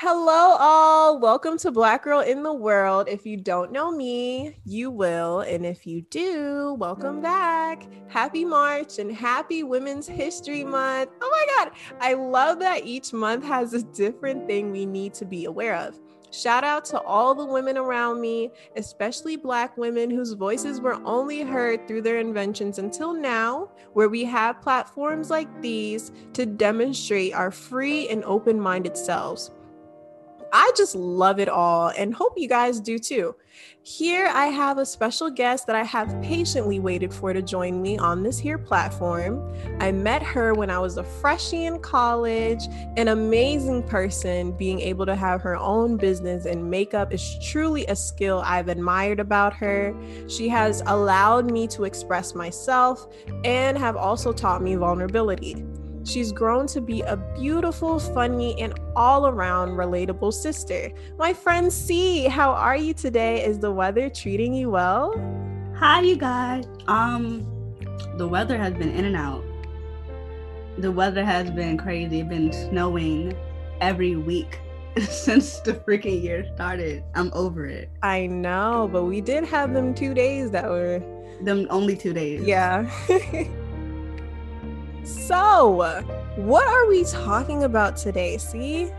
Hello, all. Welcome to Black Girl in the World. If you don't know me, you will. And if you do, welcome back. Happy March and happy Women's History Month. Oh my God. I love that each month has a different thing we need to be aware of. Shout out to all the women around me, especially Black women whose voices were only heard through their inventions until now, where we have platforms like these to demonstrate our free and open minded selves. I just love it all and hope you guys do too. Here I have a special guest that I have patiently waited for to join me on this here platform. I met her when I was a freshie in college, an amazing person. Being able to have her own business and makeup is truly a skill I've admired about her. She has allowed me to express myself and have also taught me vulnerability. She's grown to be a beautiful, funny, and all around relatable sister. My friend C, how are you today? Is the weather treating you well? Hi, you guys. Um, the weather has been in and out. The weather has been crazy. It's been snowing every week since the freaking year started. I'm over it. I know, but we did have them two days that were them only two days. Yeah. So, what are we talking about today? See?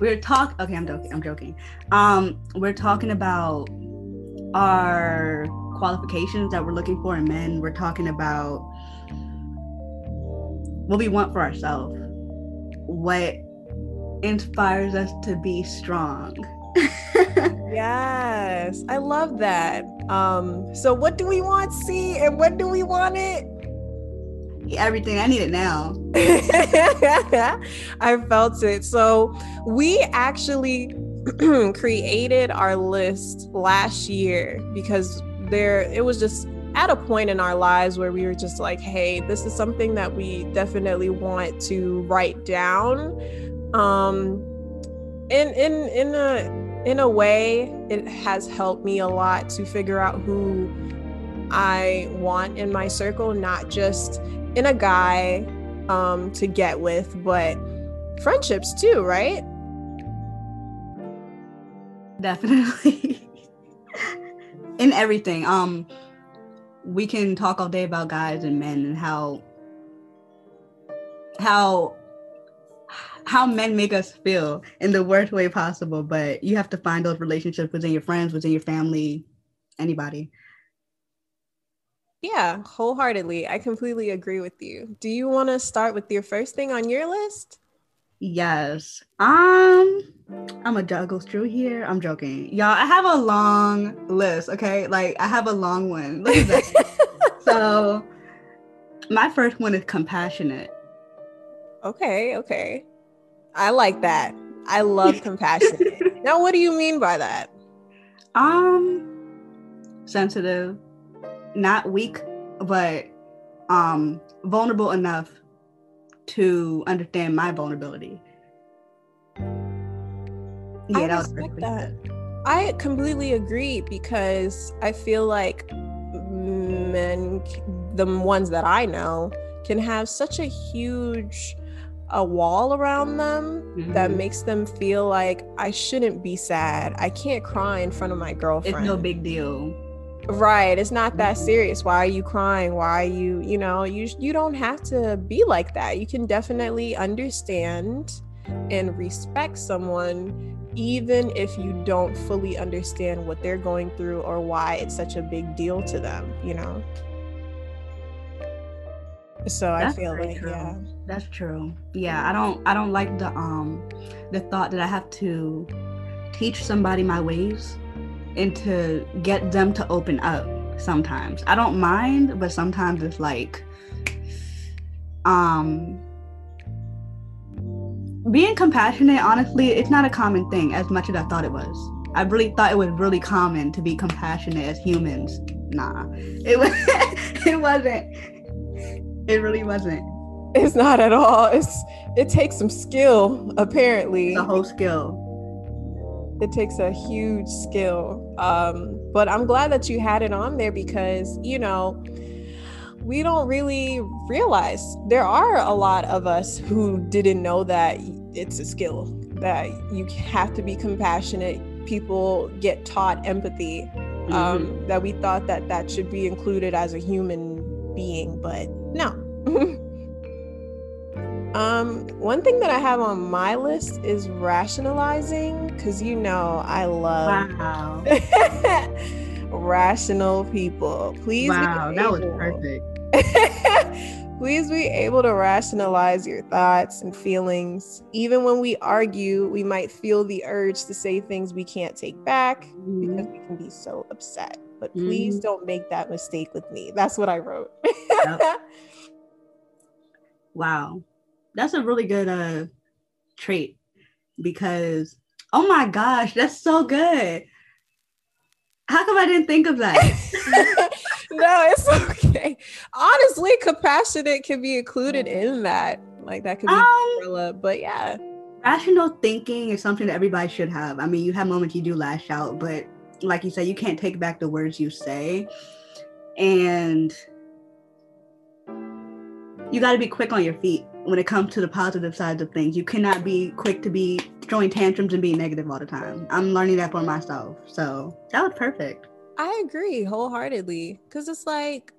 We're talk okay, I'm joking. I'm joking. Um, we're talking about our qualifications that we're looking for in men. We're talking about what we want for ourselves. What inspires us to be strong. yes, I love that. Um, so what do we want see and when do we want it? Everything. I need it now. I felt it. So we actually created our list last year because there it was just at a point in our lives where we were just like, hey, this is something that we definitely want to write down. Um in in in a in a way, it has helped me a lot to figure out who I want in my circle, not just in a guy um, to get with, but friendships too, right? Definitely. in everything. Um we can talk all day about guys and men and how how how men make us feel in the worst way possible, but you have to find those relationships within your friends, within your family, anybody. Yeah, wholeheartedly. I completely agree with you. Do you want to start with your first thing on your list? Yes. Um, I'm a juggle through here. I'm joking. Y'all, I have a long list, okay? Like I have a long one. Look at that. so my first one is compassionate. Okay, okay. I like that. I love compassionate. now what do you mean by that? Um sensitive not weak, but um, vulnerable enough to understand my vulnerability. Yeah, I that respect that. I completely agree because I feel like men, the ones that I know, can have such a huge a wall around them mm-hmm. that makes them feel like I shouldn't be sad. I can't cry in front of my girlfriend. It's no big deal. Right. It's not that serious. Why are you crying? Why are you, you know, you you don't have to be like that. You can definitely understand and respect someone even if you don't fully understand what they're going through or why it's such a big deal to them, you know. So That's I feel like true. yeah. That's true. Yeah, I don't I don't like the um the thought that I have to teach somebody my ways and to get them to open up sometimes. I don't mind, but sometimes it's like um being compassionate, honestly, it's not a common thing as much as I thought it was. I really thought it was really common to be compassionate as humans. Nah. It was it wasn't. It really wasn't. It's not at all. It's it takes some skill, apparently. The whole skill it takes a huge skill. Um, but I'm glad that you had it on there because, you know, we don't really realize there are a lot of us who didn't know that it's a skill that you have to be compassionate. People get taught empathy. Um, mm-hmm. That we thought that that should be included as a human being, but no. um, one thing that I have on my list is rationalizing, because you know I love wow. rational people. Please, wow, that was perfect. Please be able to rationalize your thoughts and feelings. Even when we argue, we might feel the urge to say things we can't take back mm-hmm. because we can be so upset. But please mm-hmm. don't make that mistake with me. That's what I wrote. yep. Wow. That's a really good uh trait because oh my gosh, that's so good. How come I didn't think of that? no, it's okay. Honestly, compassionate can be included in that. Like that could be um, umbrella, but yeah. Rational thinking is something that everybody should have. I mean, you have moments you do lash out, but like you said, you can't take back the words you say. And you got to be quick on your feet when it comes to the positive sides of things. You cannot be quick to be throwing tantrums and being negative all the time. I'm learning that for myself. So that was perfect. I agree wholeheartedly because it's like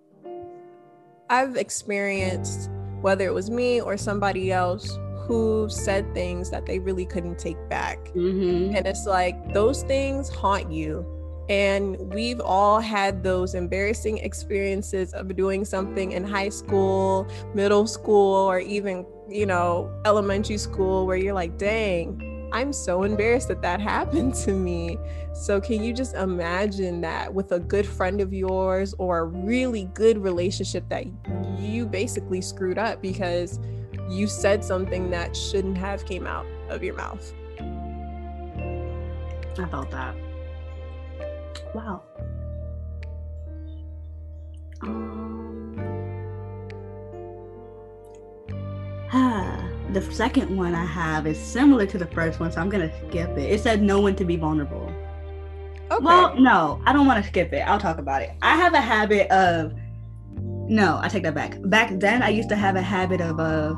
I've experienced whether it was me or somebody else who said things that they really couldn't take back. Mm-hmm. And it's like those things haunt you. And we've all had those embarrassing experiences of doing something in high school, middle school, or even, you know, elementary school where you're like, dang, I'm so embarrassed that that happened to me. So, can you just imagine that with a good friend of yours or a really good relationship that you basically screwed up because you said something that shouldn't have came out of your mouth? I felt that. Wow. Um, ah the second one I have is similar to the first one, so I'm gonna skip it. It said no one to be vulnerable. Okay. Well, no, I don't want to skip it. I'll talk about it. I have a habit of no, I take that back. Back then, I used to have a habit of uh,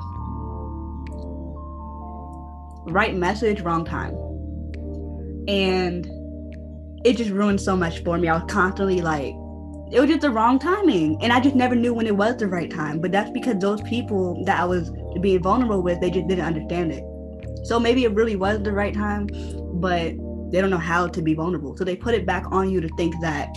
right message, wrong time, and it just ruined so much for me. I was constantly like, it was just the wrong timing, and I just never knew when it was the right time. But that's because those people that I was being vulnerable with, they just didn't understand it. So maybe it really was the right time, but they don't know how to be vulnerable. So they put it back on you to think that,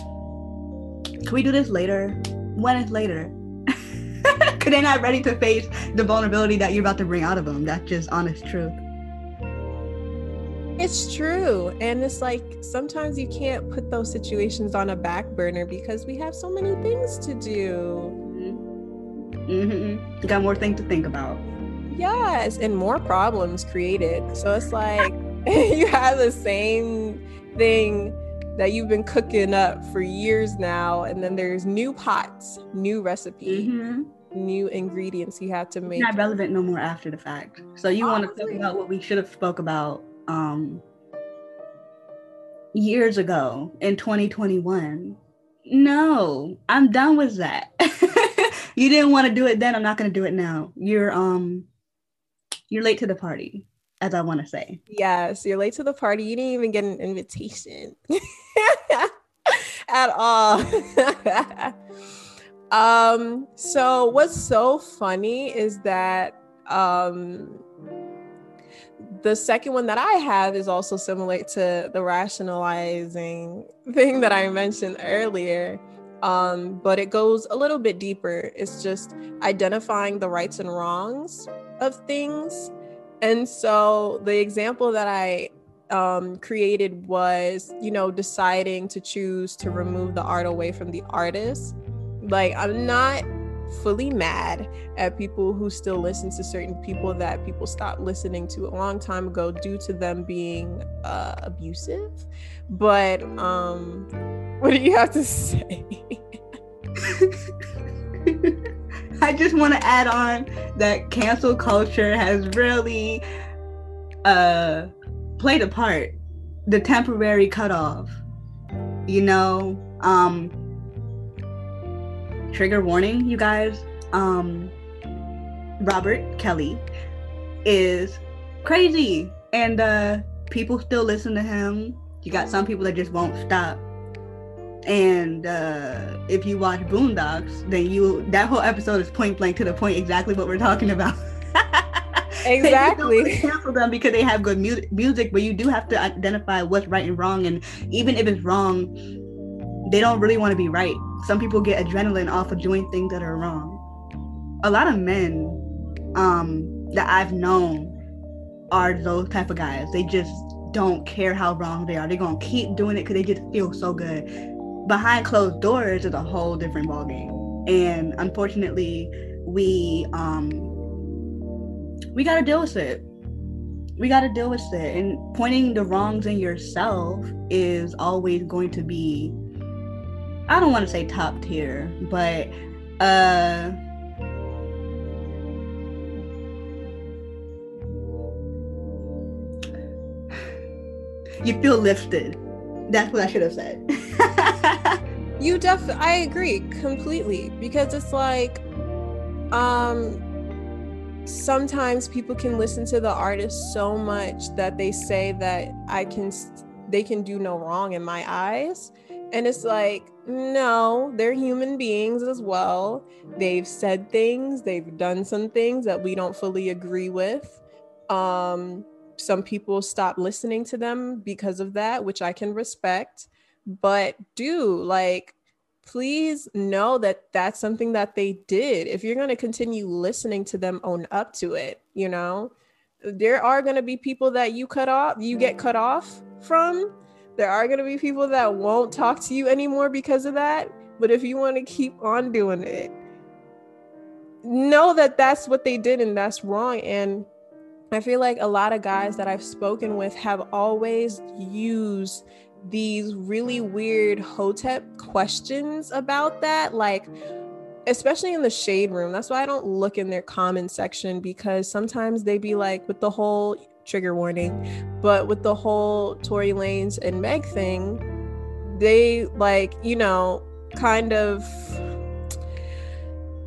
can we do this later? When is later? Because they're not ready to face the vulnerability that you're about to bring out of them. That's just honest truth. It's true. And it's like sometimes you can't put those situations on a back burner because we have so many things to do. Mm-hmm. Got more things to think about. Yes, and more problems created. So it's like you have the same thing that you've been cooking up for years now, and then there's new pots, new recipe, mm-hmm. new ingredients you have to make. It's not relevant no more after the fact. So you want to talk about what we should have spoke about um years ago in 2021. No, I'm done with that. you didn't want to do it then. I'm not going to do it now. You're um you're late to the party, as I want to say. Yes, you're late to the party. You didn't even get an invitation at all. um, so what's so funny is that um the second one that I have is also similar to the rationalizing thing that I mentioned earlier. Um, but it goes a little bit deeper. It's just identifying the rights and wrongs of things. And so the example that I um, created was, you know, deciding to choose to remove the art away from the artist. Like, I'm not fully mad at people who still listen to certain people that people stopped listening to a long time ago due to them being uh, abusive. But um, what do you have to say? I just want to add on that cancel culture has really uh, played a part. The temporary cutoff, you know, um, trigger warning, you guys. Um, Robert Kelly is crazy. And uh people still listen to him. You got some people that just won't stop. And uh if you watch Boondocks, then you that whole episode is point blank to the point exactly what we're talking about. exactly cancel them because they have good mu- music but you do have to identify what's right and wrong and even if it's wrong they don't really want to be right. Some people get adrenaline off of doing things that are wrong. A lot of men um that i've known are those type of guys. They just don't care how wrong they are. They're gonna keep doing it because they just feel so good. Behind closed doors is a whole different ballgame. And unfortunately we um we got to deal with it. We got to deal with it. And pointing the wrongs in yourself is always going to be, I don't want to say top tier, but, uh, you feel lifted. That's what I should have said. you definitely, I agree completely because it's like, um, sometimes people can listen to the artist so much that they say that I can they can do no wrong in my eyes. And it's like, no, they're human beings as well. They've said things, they've done some things that we don't fully agree with. Um, some people stop listening to them because of that, which I can respect. But do like please know that that's something that they did. If you're going to continue listening to them, own up to it. You know, there are going to be people that you cut off, you get cut off from. There are going to be people that won't talk to you anymore because of that. But if you want to keep on doing it, know that that's what they did and that's wrong. And I feel like a lot of guys that I've spoken with have always used these really weird hotep questions about that like especially in the shade room that's why i don't look in their comment section because sometimes they be like with the whole trigger warning but with the whole Tory Lanez and meg thing they like you know kind of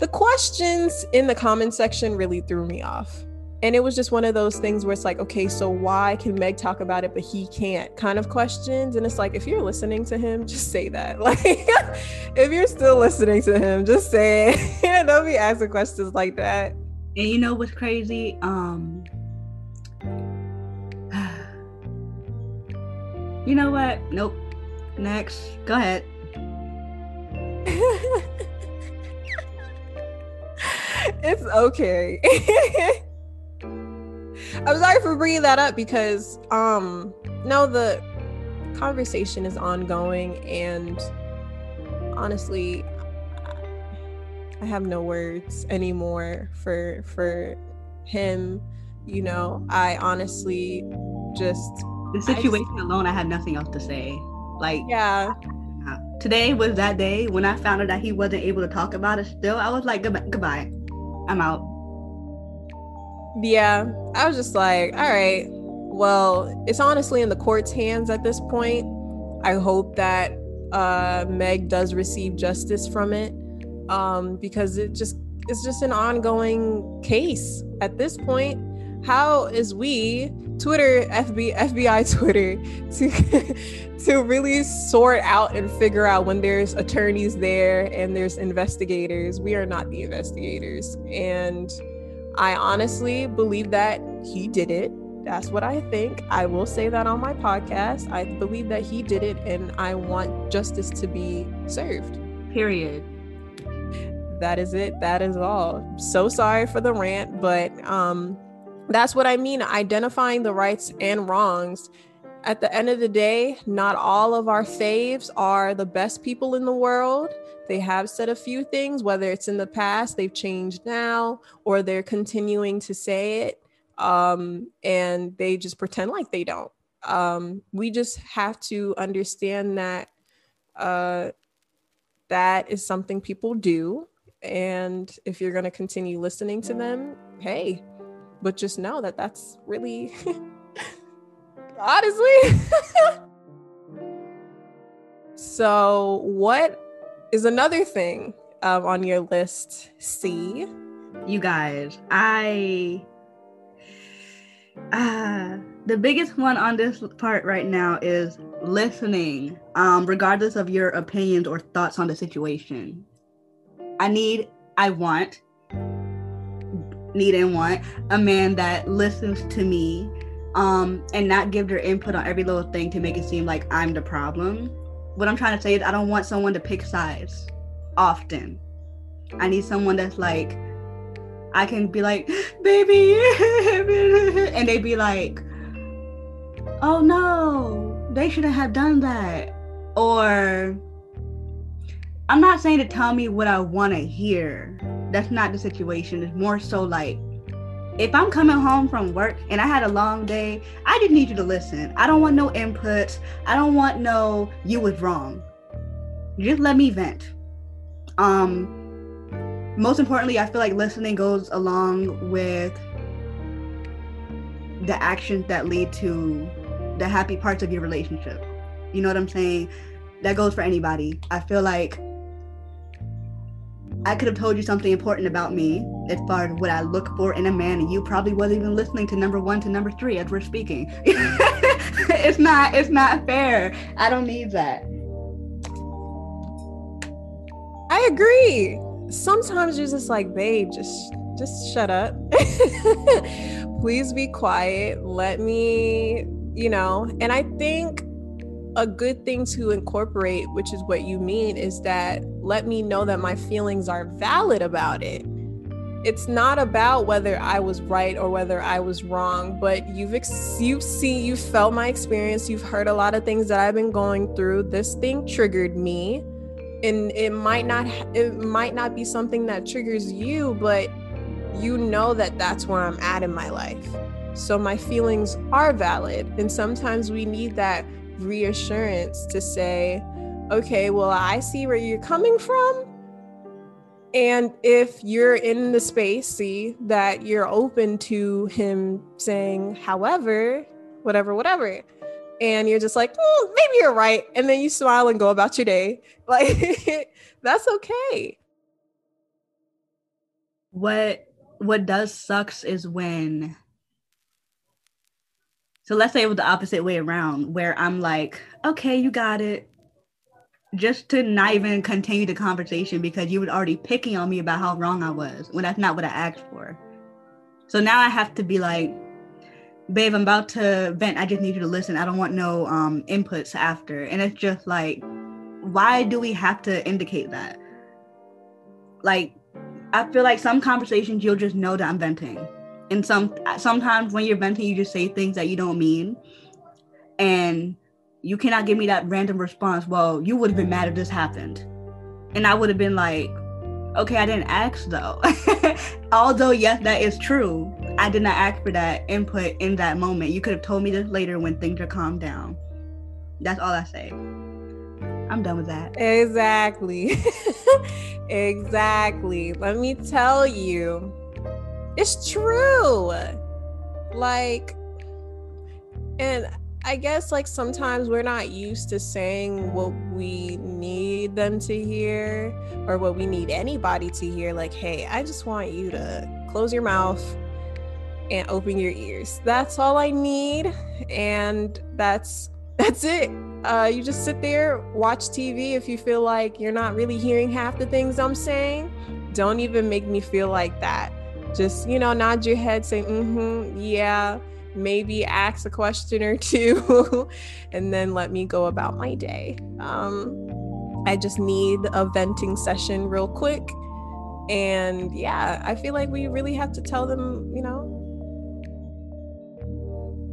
the questions in the comment section really threw me off. And it was just one of those things where it's like okay so why can meg talk about it but he can't? Kind of questions. And it's like if you're listening to him just say that. Like if you're still listening to him just say it. Don't be asking questions like that. And you know what's crazy? Um you know what? Nope. Next. Go ahead. It's okay. I'm sorry for bringing that up because um no the conversation is ongoing and honestly I have no words anymore for for him. You know I honestly just the situation just, alone I have nothing else to say. Like yeah. today was that day when I found out that he wasn't able to talk about it still. I was like goodbye. I'm out. Yeah, I was just like, all right, well, it's honestly in the court's hands at this point. I hope that uh, Meg does receive justice from it um, because it just it's just an ongoing case at this point. How is we Twitter FBI FBI Twitter to to really sort out and figure out when there's attorneys there and there's investigators? We are not the investigators and I honestly believe that he did it. That's what I think. I will say that on my podcast. I believe that he did it and I want justice to be served. Period. That is it. That is all. So sorry for the rant, but um that's what I mean identifying the rights and wrongs. At the end of the day, not all of our faves are the best people in the world they have said a few things, whether it's in the past, they've changed now, or they're continuing to say it um, and they just pretend like they don't. Um, we just have to understand that uh, that is something people do. And if you're going to continue listening to them, hey, but just know that that's really, honestly. so, what is another thing um, on your list. C. You guys, I Ah, the biggest one on this part right now is listening, um, regardless of your opinions or thoughts on the situation. I need, I want, need and want a man that listens to me um, and not give their input on every little thing to make it seem like I'm the problem. What I'm trying to say is, I don't want someone to pick sides often. I need someone that's like, I can be like, baby, and they'd be like, oh no, they shouldn't have done that. Or, I'm not saying to tell me what I want to hear. That's not the situation. It's more so like, if I'm coming home from work and I had a long day, I just need you to listen. I don't want no inputs. I don't want no you was wrong. Just let me vent. Um most importantly, I feel like listening goes along with the actions that lead to the happy parts of your relationship. You know what I'm saying? That goes for anybody. I feel like I could have told you something important about me as far as what I look for in a man, and you probably wasn't even listening to number one to number three as we're speaking. it's not it's not fair. I don't need that. I agree sometimes you're just like, babe, just just shut up. Please be quiet. Let me, you know, and I think a good thing to incorporate, which is what you mean, is that let me know that my feelings are valid about it. It's not about whether I was right or whether I was wrong, but you've ex- you've seen, you've felt my experience, you've heard a lot of things that I've been going through. This thing triggered me and it might not it might not be something that triggers you but you know that that's where i'm at in my life so my feelings are valid and sometimes we need that reassurance to say okay well i see where you're coming from and if you're in the space see that you're open to him saying however whatever whatever and you're just like, oh, maybe you're right. And then you smile and go about your day. Like, that's okay. What what does sucks is when so let's say it was the opposite way around where I'm like, okay, you got it. Just to not even continue the conversation because you were already picking on me about how wrong I was when that's not what I asked for. So now I have to be like, babe, I'm about to vent. I just need you to listen. I don't want no um inputs after. And it's just like, why do we have to indicate that? Like, I feel like some conversations you'll just know that I'm venting. And some sometimes when you're venting, you just say things that you don't mean. And you cannot give me that random response. Well, you would have been mad if this happened. And I would have been like, okay, I didn't ask though. Although, yes, that is true. I did not ask for that input in that moment. You could have told me this later when things are calmed down. That's all I say. I'm done with that. Exactly. exactly. Let me tell you, it's true. Like, and I guess like sometimes we're not used to saying what we need them to hear or what we need anybody to hear. Like, hey, I just want you to close your mouth and open your ears. That's all I need. And that's that's it. Uh, you just sit there, watch TV if you feel like you're not really hearing half the things I'm saying. Don't even make me feel like that. Just, you know, nod your head, say, mm-hmm, yeah, maybe ask a question or two, and then let me go about my day. Um, I just need a venting session real quick. And yeah, I feel like we really have to tell them, you know,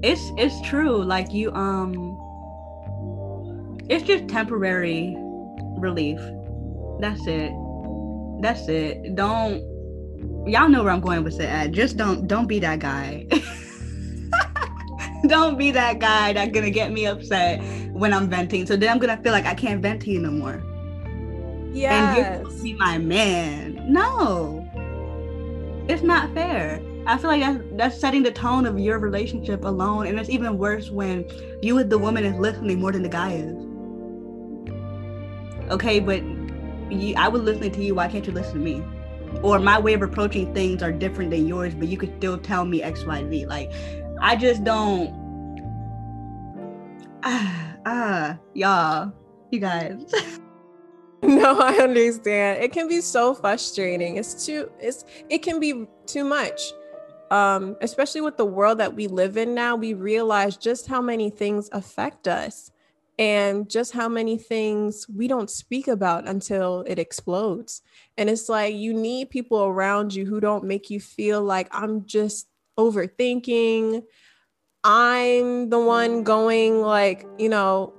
it's it's true. Like you um it's just temporary relief. That's it. That's it. Don't y'all know where i'm going with it at. Just don't don't be that guy don't be that guy that's gonna get me upset when i'm venting so then i'm gonna feel like i can't vent to you no more Yeah. and you be my man no it's not fair I feel like that's, that's setting the tone of your relationship alone. And it's even worse when you with the woman is listening more than the guy is. Okay, but you, I was listening to you. Why can't you listen to me? Or my way of approaching things are different than yours, but you could still tell me X, Y, Z. Like, I just don't. Ah, ah, y'all, you guys. no, I understand. It can be so frustrating. It's too. It's. It can be too much. Um, especially with the world that we live in now, we realize just how many things affect us and just how many things we don't speak about until it explodes. And it's like you need people around you who don't make you feel like I'm just overthinking. I'm the one going like, you know,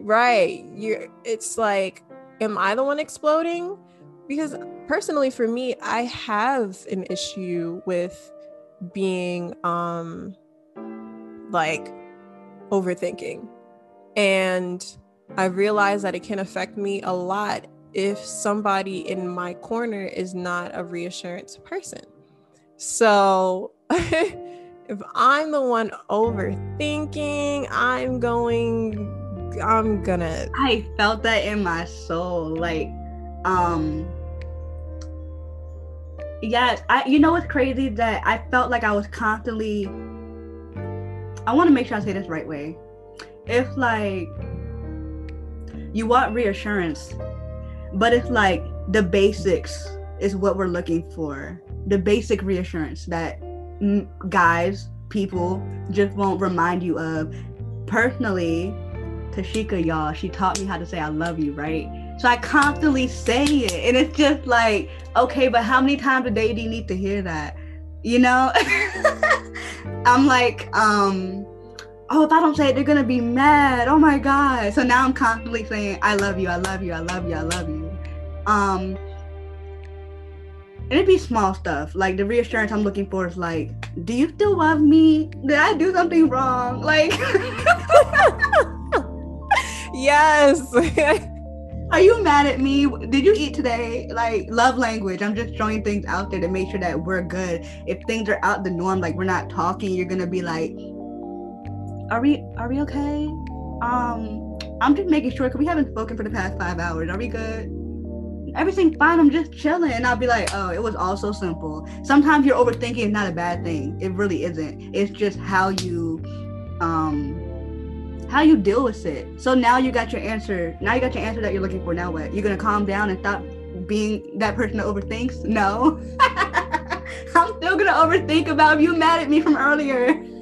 right. You're it's like, am I the one exploding? Because personally for me, I have an issue with being um like overthinking and I realize that it can affect me a lot if somebody in my corner is not a reassurance person. So if I'm the one overthinking, I'm going, I'm gonna. I felt that in my soul. Like, um, yeah, I, you know what's crazy that I felt like I was constantly, I want to make sure I say this right way if like you want reassurance, but it's like the basics is what we're looking for. The basic reassurance that guys, people just won't remind you of. Personally, Tashika, y'all, she taught me how to say I love you, right? So I constantly say it. And it's just like, okay, but how many times a day do you need to hear that? You know? I'm like, um, oh, if I don't say it, they're gonna be mad. Oh my god. So now I'm constantly saying, I love you, I love you, I love you, I love you. Um and it'd be small stuff. Like the reassurance I'm looking for is like, do you still love me? Did I do something wrong? Like Yes. Are you mad at me? Did you eat today? Like love language. I'm just throwing things out there to make sure that we're good. If things are out the norm, like we're not talking, you're gonna be like, are we are we okay? Um, I'm just making sure because we haven't spoken for the past five hours. Are we good? Everything's fine. I'm just chilling. And I'll be like, oh, it was all so simple. Sometimes you're overthinking is not a bad thing. It really isn't. It's just how you um how you deal with it. So now you got your answer. Now you got your answer that you're looking for. Now what? You're gonna calm down and stop being that person that overthinks? No. I'm still gonna overthink about you mad at me from earlier.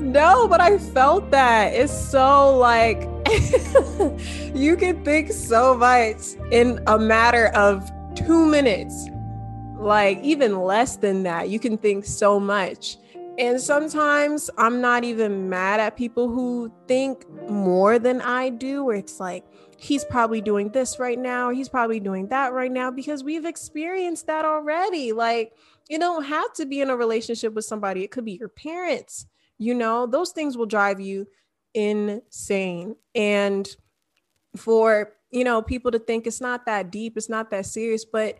No, but I felt that. It's so like you can think so much in a matter of two minutes. Like even less than that, you can think so much. And sometimes I'm not even mad at people who think more than I do, where it's like, he's probably doing this right now, he's probably doing that right now, because we've experienced that already. Like, you don't have to be in a relationship with somebody, it could be your parents you know, those things will drive you insane. And for, you know, people to think it's not that deep, it's not that serious, but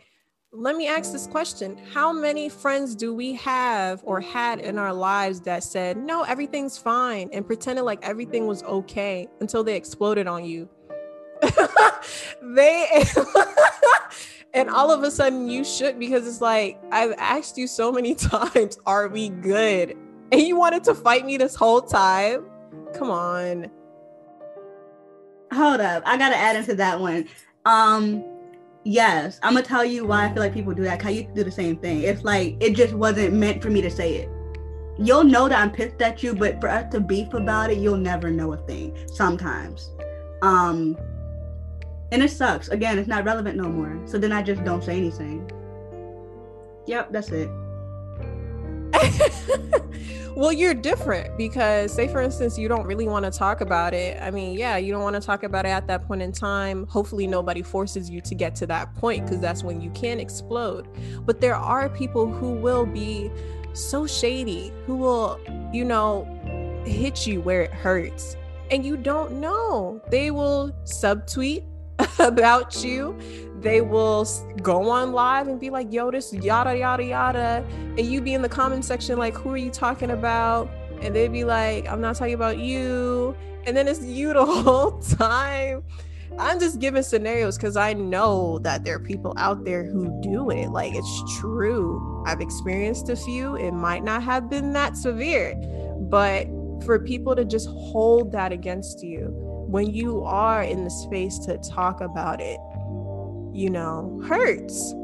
let me ask this question How many friends do we have or had in our lives that said, no, everything's fine and pretended like everything was okay until they exploded on you? they, and all of a sudden you should because it's like, I've asked you so many times, are we good? and you wanted to fight me this whole time? Come on. Hold up. I gotta add into that one. Um, yes, I'm gonna tell you why I feel like people do that. I used to do the same thing. It's like it just wasn't meant for me to say it. You'll know that I'm pissed at you, but for us to beef about it, you'll never know a thing. Sometimes. Um, and it sucks. Again, it's not relevant no more. So then I just don't say anything. Yep, that's it. well, you're different because, say, for instance, you don't really want to talk about it. I mean, yeah, you don't want to talk about it at that point in time. Hopefully, nobody forces you to get to that point because that's when you can explode. But there are people who will be so shady, who will, you know, hit you where it hurts. And you don't know. They will subtweet about you they will go on live and be like, yo, this yada, yada, yada. And you be in the comment section like, who are you talking about? And they'd be like, I'm not talking about you. And then it's you the whole time. I'm just giving scenarios because I know that there are people out there who do it. Like it's true. I've experienced a few. It might not have been that severe, but for people to just hold that against you when you are in the space to talk about it, you know, hurts.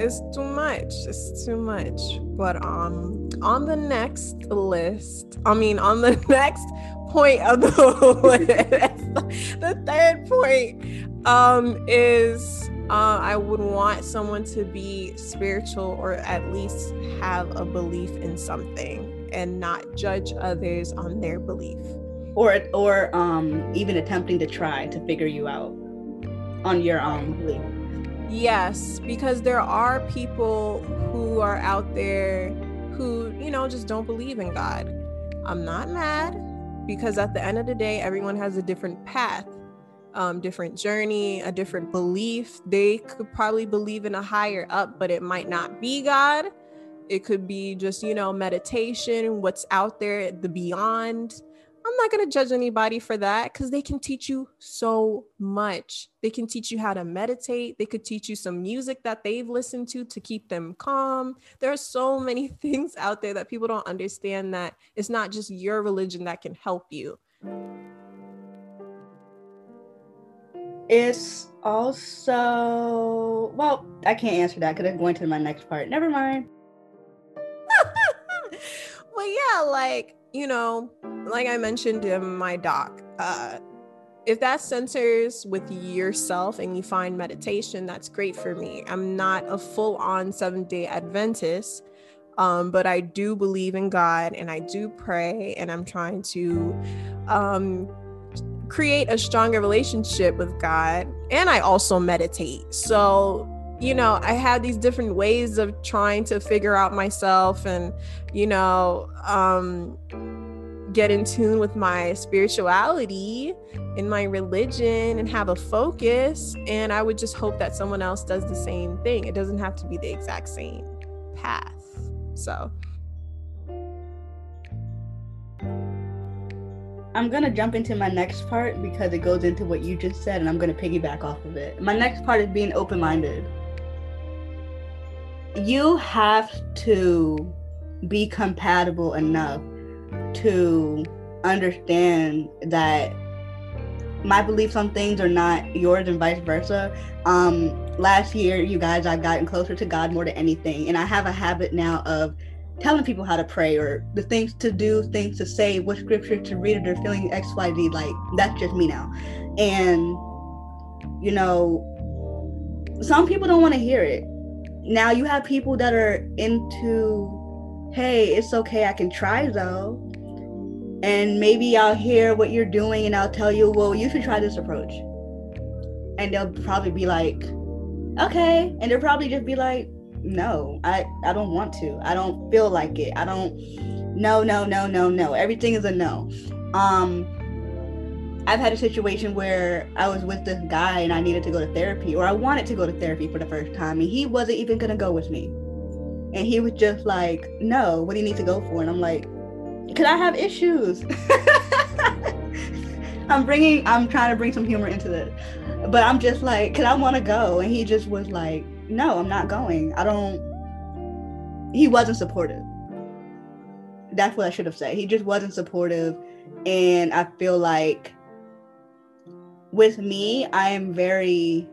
It's too much. It's too much. But um on the next list, I mean on the next point of the list, the third point um is uh, I would want someone to be spiritual or at least have a belief in something and not judge others on their belief. Or or um even attempting to try to figure you out on your own belief. Yes, because there are people who are out there who, you know, just don't believe in God. I'm not mad because at the end of the day, everyone has a different path, um, different journey, a different belief. They could probably believe in a higher up, but it might not be God. It could be just, you know, meditation, what's out there, the beyond. I'm not going to judge anybody for that because they can teach you so much. They can teach you how to meditate. They could teach you some music that they've listened to to keep them calm. There are so many things out there that people don't understand that it's not just your religion that can help you. It's also, well, I can't answer that because I'm going to my next part. Never mind. Well, yeah, like, you know, like I mentioned in my doc, uh, if that centers with yourself and you find meditation, that's great for me. I'm not a full on seven day Adventist, um, but I do believe in God and I do pray and I'm trying to um, create a stronger relationship with God. And I also meditate. So, you know, I had these different ways of trying to figure out myself and, you know, um, get in tune with my spirituality and my religion and have a focus. And I would just hope that someone else does the same thing. It doesn't have to be the exact same path. So. I'm gonna jump into my next part because it goes into what you just said, and I'm gonna piggyback off of it. My next part is being open minded. You have to be compatible enough to understand that my beliefs on things are not yours and vice versa. Um, last year, you guys, I've gotten closer to God more than anything. And I have a habit now of telling people how to pray or the things to do, things to say, what scripture to read or they're feeling XYZ. Like, that's just me now. And, you know, some people don't want to hear it. Now you have people that are into, hey, it's okay, I can try though and maybe I'll hear what you're doing and I'll tell you, well, you should try this approach. And they'll probably be like, okay. And they'll probably just be like, no, I, I don't want to. I don't feel like it. I don't, no, no, no, no, no. Everything is a no. Um, I've had a situation where I was with this guy and I needed to go to therapy, or I wanted to go to therapy for the first time, and he wasn't even gonna go with me. And he was just like, no, what do you need to go for? And I'm like, because I have issues. I'm bringing, I'm trying to bring some humor into this, but I'm just like, cause I want to go, and he just was like, no, I'm not going. I don't. He wasn't supportive. That's what I should have said. He just wasn't supportive, and I feel like with me, I am very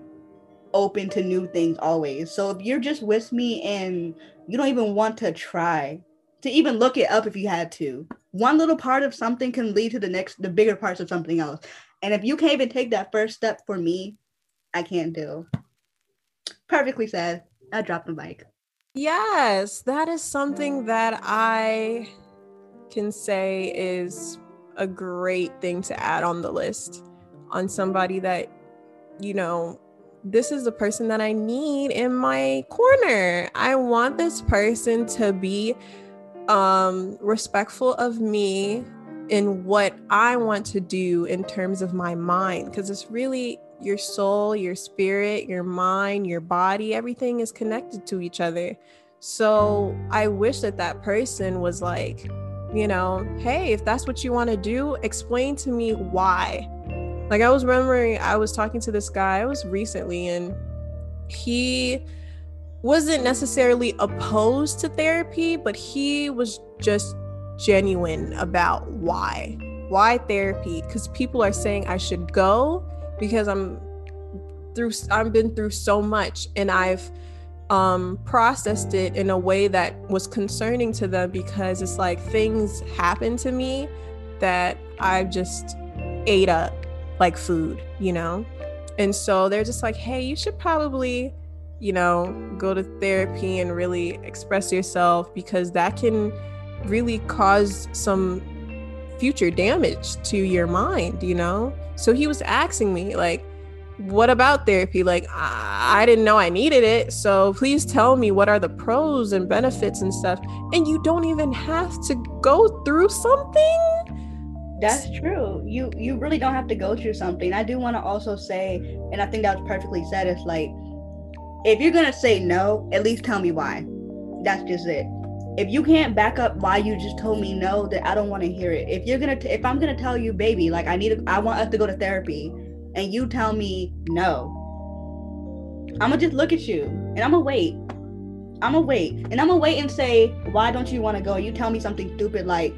open to new things always. So if you're just with me and you don't even want to try to even look it up if you had to. One little part of something can lead to the next, the bigger parts of something else. And if you can't even take that first step for me, I can't do. Perfectly said. I dropped the mic. Yes, that is something that I can say is a great thing to add on the list on somebody that, you know, this is the person that I need in my corner. I want this person to be um, respectful of me in what I want to do in terms of my mind, because it's really your soul, your spirit, your mind, your body, everything is connected to each other. So I wish that that person was like, you know, hey, if that's what you want to do, explain to me why. Like I was remembering I was talking to this guy, I was recently, and he wasn't necessarily opposed to therapy, but he was just genuine about why. Why therapy? Because people are saying I should go because I'm through I've been through so much and I've um processed it in a way that was concerning to them because it's like things happen to me that I've just ate up like food, you know? And so they're just like, hey, you should probably, you know, go to therapy and really express yourself because that can really cause some future damage to your mind, you know? So he was asking me, like, what about therapy? Like, I, I didn't know I needed it. So please tell me what are the pros and benefits and stuff. And you don't even have to go through something. That's true. You you really don't have to go through something. I do want to also say, and I think that was perfectly said, it's like if you're gonna say no, at least tell me why. That's just it. If you can't back up why you just told me no, then I don't want to hear it. If you're gonna, t- if I'm gonna tell you, baby, like I need, a, I want us to go to therapy, and you tell me no, I'm gonna just look at you and I'm gonna wait. I'm gonna wait and I'm gonna wait and say, why don't you want to go? You tell me something stupid like,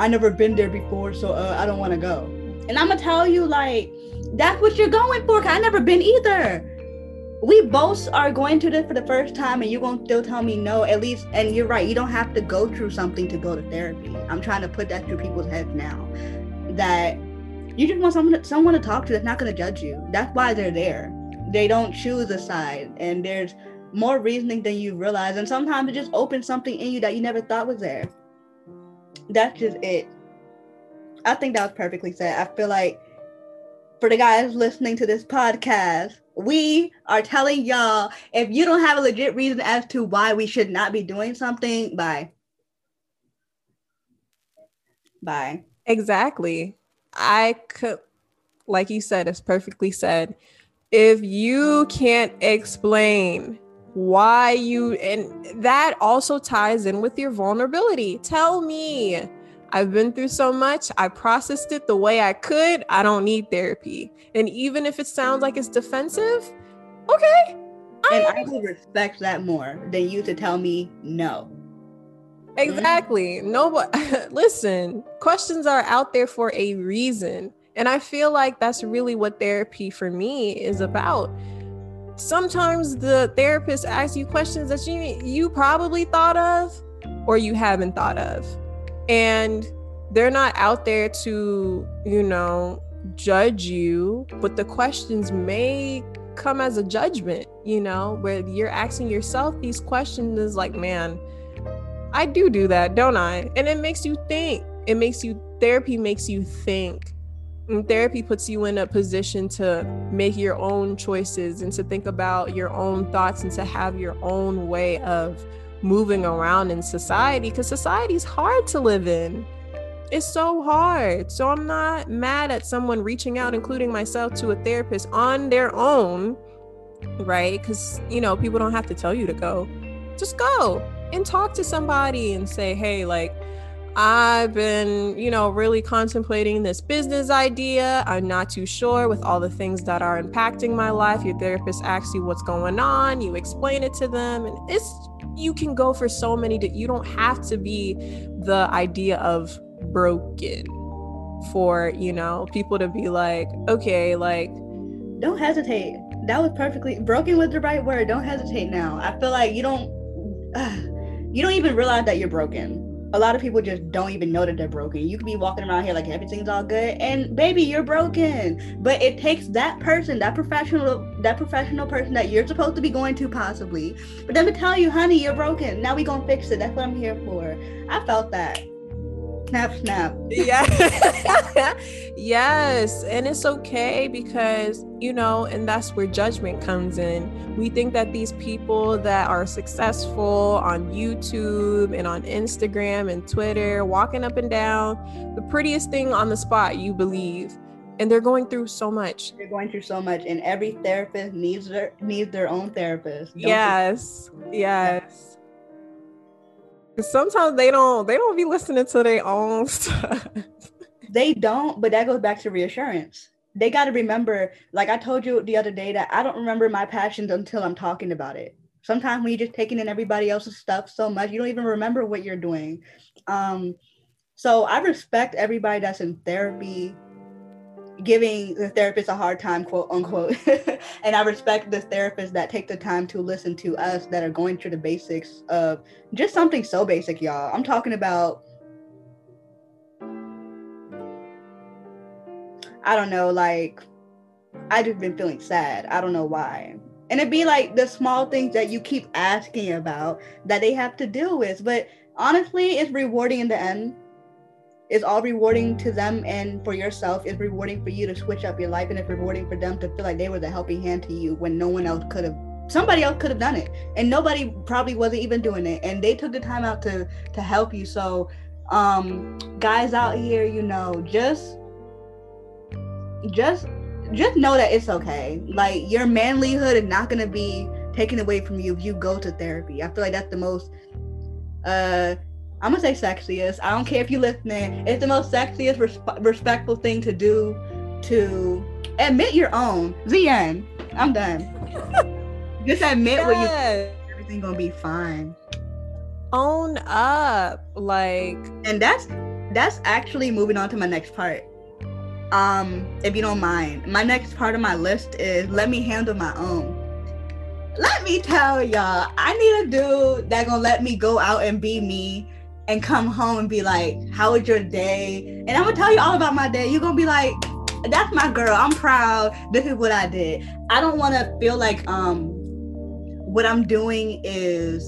I never been there before, so uh, I don't want to go. And I'm gonna tell you like, that's what you're going for. I never been either. We both are going to this for the first time, and you're gonna still tell me no. At least, and you're right. You don't have to go through something to go to therapy. I'm trying to put that through people's heads now. That you just want someone to, someone to talk to that's not to judge you. That's why they're there. They don't choose a side, and there's more reasoning than you realize. And sometimes it just opens something in you that you never thought was there. That's just it. I think that was perfectly said. I feel like for the guys listening to this podcast, we are telling y'all if you don't have a legit reason as to why we should not be doing something, bye. Bye. Exactly. I could, like you said, it's perfectly said. If you can't explain why you, and that also ties in with your vulnerability. Tell me, I've been through so much. I processed it the way I could. I don't need therapy. And even if it sounds like it's defensive, okay. And I, will respect that more than you to tell me no. Exactly. Mm-hmm. No, but listen, questions are out there for a reason. And I feel like that's really what therapy for me is about. Sometimes the therapist asks you questions that you you probably thought of or you haven't thought of. And they're not out there to, you know, judge you, but the questions may come as a judgment, you know, where you're asking yourself these questions is like, man, I do do that, don't I? And it makes you think. It makes you, therapy makes you think. And therapy puts you in a position to make your own choices and to think about your own thoughts and to have your own way of moving around in society because society is hard to live in. It's so hard. So I'm not mad at someone reaching out, including myself, to a therapist on their own, right? Because, you know, people don't have to tell you to go. Just go and talk to somebody and say, hey, like, I've been, you know, really contemplating this business idea. I'm not too sure with all the things that are impacting my life. Your therapist asks you what's going on, you explain it to them, and it's you can go for so many that you don't have to be the idea of broken for, you know, people to be like, okay, like don't hesitate. That was perfectly broken was the right word. Don't hesitate now. I feel like you don't uh, you don't even realize that you're broken. A lot of people just don't even know that they're broken. You could be walking around here like everything's all good, and baby, you're broken. But it takes that person, that professional, that professional person that you're supposed to be going to possibly, but them to tell you, honey, you're broken. Now we gonna fix it. That's what I'm here for. I felt that snap snap yeah yes and it's okay because you know and that's where judgment comes in. We think that these people that are successful on youtube and on instagram and twitter walking up and down the prettiest thing on the spot you believe. And they're going through so much. They're going through so much and every therapist needs their needs their own therapist. Yes yes. Sometimes they don't they don't be listening to their own stuff. They don't, but that goes back to reassurance. They got to remember, like I told you the other day, that I don't remember my passions until I'm talking about it. Sometimes when you're just taking in everybody else's stuff so much, you don't even remember what you're doing. Um, so I respect everybody that's in therapy giving the therapist a hard time, quote unquote. and I respect the therapists that take the time to listen to us that are going through the basics of just something so basic, y'all. I'm talking about, I don't know, like, I just been feeling sad. I don't know why. And it'd be like the small things that you keep asking about that they have to deal with. But honestly, it's rewarding in the end It's all rewarding to them and for yourself. It's rewarding for you to switch up your life and it's rewarding for them to feel like they were the helping hand to you when no one else could have somebody else could have done it and nobody probably wasn't even doing it and they took the time out to to help you so um guys out here you know just just just know that it's okay like your manlyhood is not going to be taken away from you if you go to therapy i feel like that's the most uh I'm gonna say sexiest. I don't care if you're listening. It's the most sexiest, resp- respectful thing to do to admit your own. The end. I'm done. Just admit yes. what you. Everything gonna be fine. Own up, like. And that's that's actually moving on to my next part. Um, if you don't mind, my next part of my list is let me handle my own let me tell y'all, I need a dude that gonna let me go out and be me and come home and be like, How was your day? And I'm gonna tell you all about my day. You're gonna be like, That's my girl. I'm proud. This is what I did. I don't wanna feel like um what I'm doing is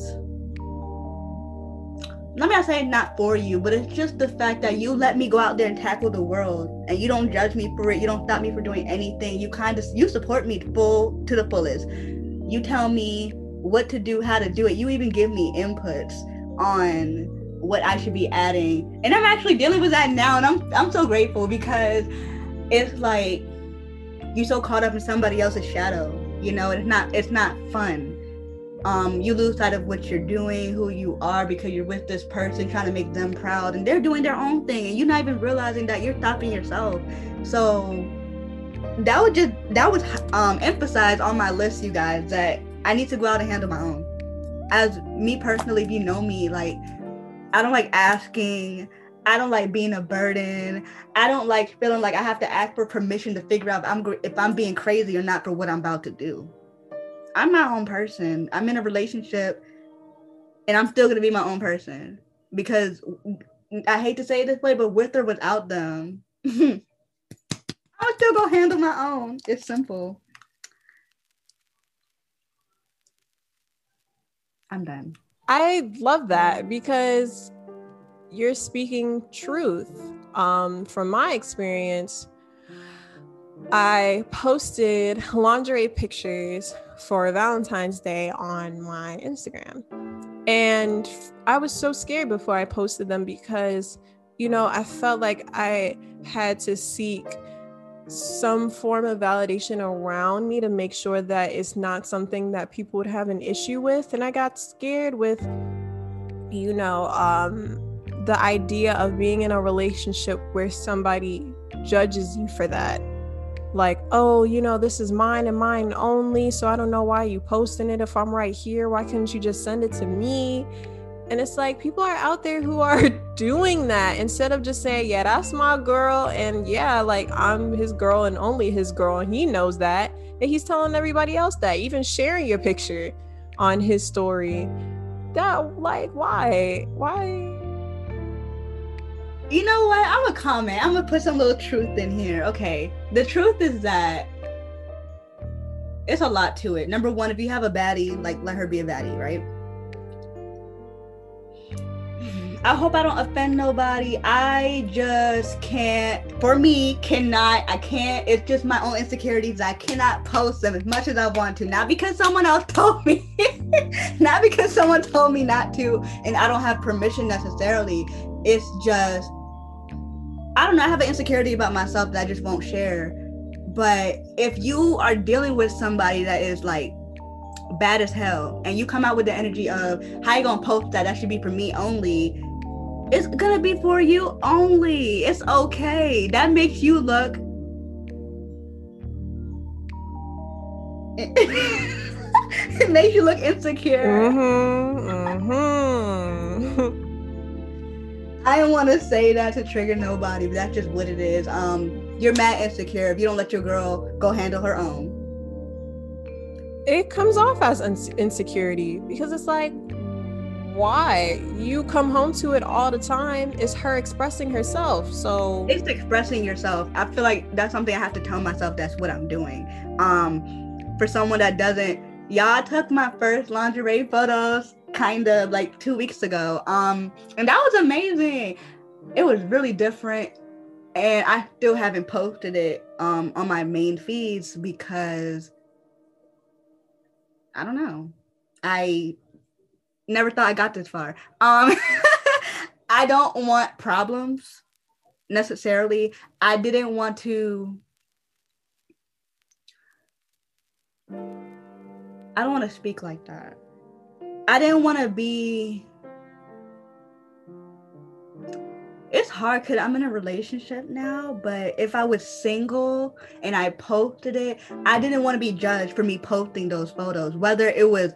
me not say not for you, but it's just the fact that you let me go out there and tackle the world and you don't judge me for it. You don't stop me for doing anything. You kind of you support me full to the fullest. You tell me what to do, how to do it. You even give me inputs on what I should be adding. And I'm actually dealing with that now and I'm I'm so grateful because it's like you're so caught up in somebody else's shadow. You know, it's not it's not fun. Um, you lose sight of what you're doing, who you are, because you're with this person trying to make them proud, and they're doing their own thing, and you're not even realizing that you're stopping yourself. So that would just that would um, emphasize on my list, you guys, that I need to go out and handle my own. As me personally, if you know me, like I don't like asking. I don't like being a burden. I don't like feeling like I have to ask for permission to figure out if I'm if I'm being crazy or not for what I'm about to do. I'm my own person. I'm in a relationship and I'm still going to be my own person because I hate to say it this way, but with or without them, I'm still going to handle my own. It's simple. I'm done. I love that because you're speaking truth. Um, from my experience, I posted lingerie pictures for Valentine's Day on my Instagram. And I was so scared before I posted them because, you know, I felt like I had to seek some form of validation around me to make sure that it's not something that people would have an issue with. And I got scared with, you know, um, the idea of being in a relationship where somebody judges you for that. Like, oh, you know, this is mine and mine only. So I don't know why you posting it if I'm right here. Why couldn't you just send it to me? And it's like people are out there who are doing that instead of just saying, yeah, that's my girl. And yeah, like I'm his girl and only his girl. And he knows that. And he's telling everybody else that, even sharing your picture on his story. That, like, why? Why? You know what? I'm gonna comment. I'm gonna put some little truth in here. Okay. The truth is that it's a lot to it. Number one, if you have a baddie, like let her be a baddie, right? Mm-hmm. I hope I don't offend nobody. I just can't, for me, cannot, I can't, it's just my own insecurities. I cannot post them as much as I want to. Not because someone else told me, not because someone told me not to, and I don't have permission necessarily. It's just, I don't know, I have an insecurity about myself that I just won't share. But if you are dealing with somebody that is like bad as hell and you come out with the energy of how you gonna post that that should be for me only it's gonna be for you only it's okay that makes you look it makes you look insecure Mm-hmm, mm-hmm. I don't want to say that to trigger nobody, but that's just what it is. Um, you're mad insecure if you don't let your girl go handle her own. It comes off as ins- insecurity because it's like, why? You come home to it all the time. It's her expressing herself. So It's expressing yourself. I feel like that's something I have to tell myself. That's what I'm doing. Um, for someone that doesn't, y'all took my first lingerie photos kind of like two weeks ago. Um, and that was amazing. It was really different. And I still haven't posted it um on my main feeds because I don't know. I never thought I got this far. Um I don't want problems necessarily. I didn't want to I don't want to speak like that. I didn't want to be. It's hard because I'm in a relationship now, but if I was single and I posted it, I didn't want to be judged for me posting those photos. Whether it was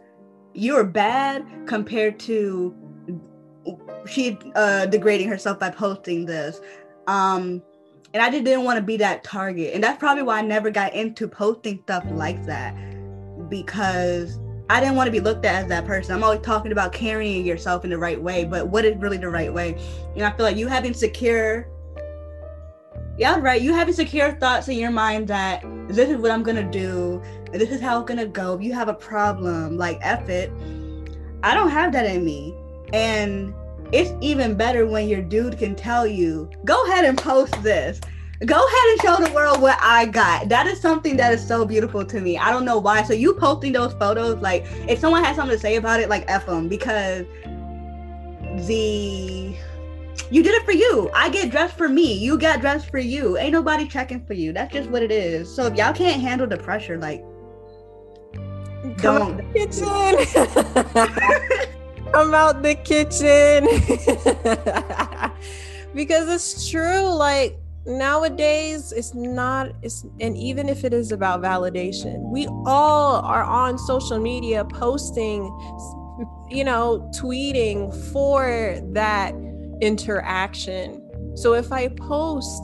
you're bad compared to she uh, degrading herself by posting this. Um, and I just didn't want to be that target. And that's probably why I never got into posting stuff like that because I didn't want to be looked at as that person. I'm always talking about carrying yourself in the right way, but what is really the right way? Know, I feel like you having secure, yeah, right. You having secure thoughts in your mind that this is what I'm gonna do, and this is how it's gonna go. If you have a problem, like F it. I don't have that in me, and it's even better when your dude can tell you, go ahead and post this go ahead and show the world what I got. That is something that is so beautiful to me. I don't know why. So you posting those photos, like if someone has something to say about it, like F them because the you did it for you. I get dressed for me. You got dressed for you. Ain't nobody checking for you. That's just what it is. So if y'all can't handle the pressure, like Come the kitchen. Come out the kitchen. because it's true. Like nowadays it's not it's and even if it is about validation we all are on social media posting you know tweeting for that interaction. So if i post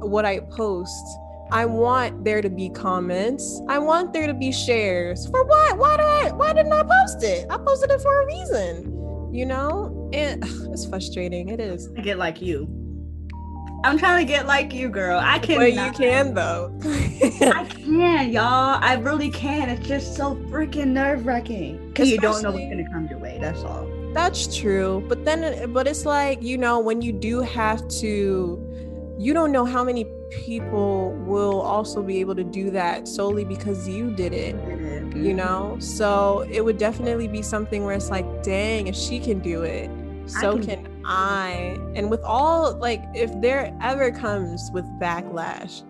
what i post i want there to be comments. I want there to be shares. For what? Why did i why didn't i post it? I posted it for a reason you know? And it's frustrating. It is. I get like you. I'm trying to get like you, girl. I can. Well, you can though. I can, y'all. I really can. It's just so freaking nerve wracking because you don't know what's gonna come your way. That's all. That's true. But then, but it's like you know when you do have to, you don't know how many people will also be able to do that solely because you did it. Mm-hmm. You know, so it would definitely be something where it's like, dang, if she can do it, so can- can I. And with all like, if there ever comes with backlash,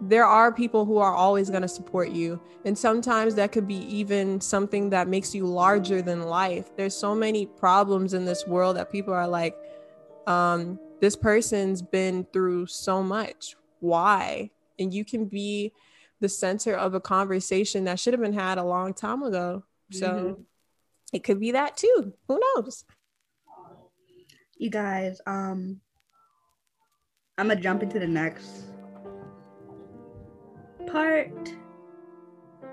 there are people who are always going to support you. And sometimes that could be even something that makes you larger than life. There's so many problems in this world that people are like, um, this person's been through so much. Why? And you can be the center of a conversation that should have been had a long time ago. So Mhm. it could be that too. Who knows? You guys, um, I'm gonna jump into the next part.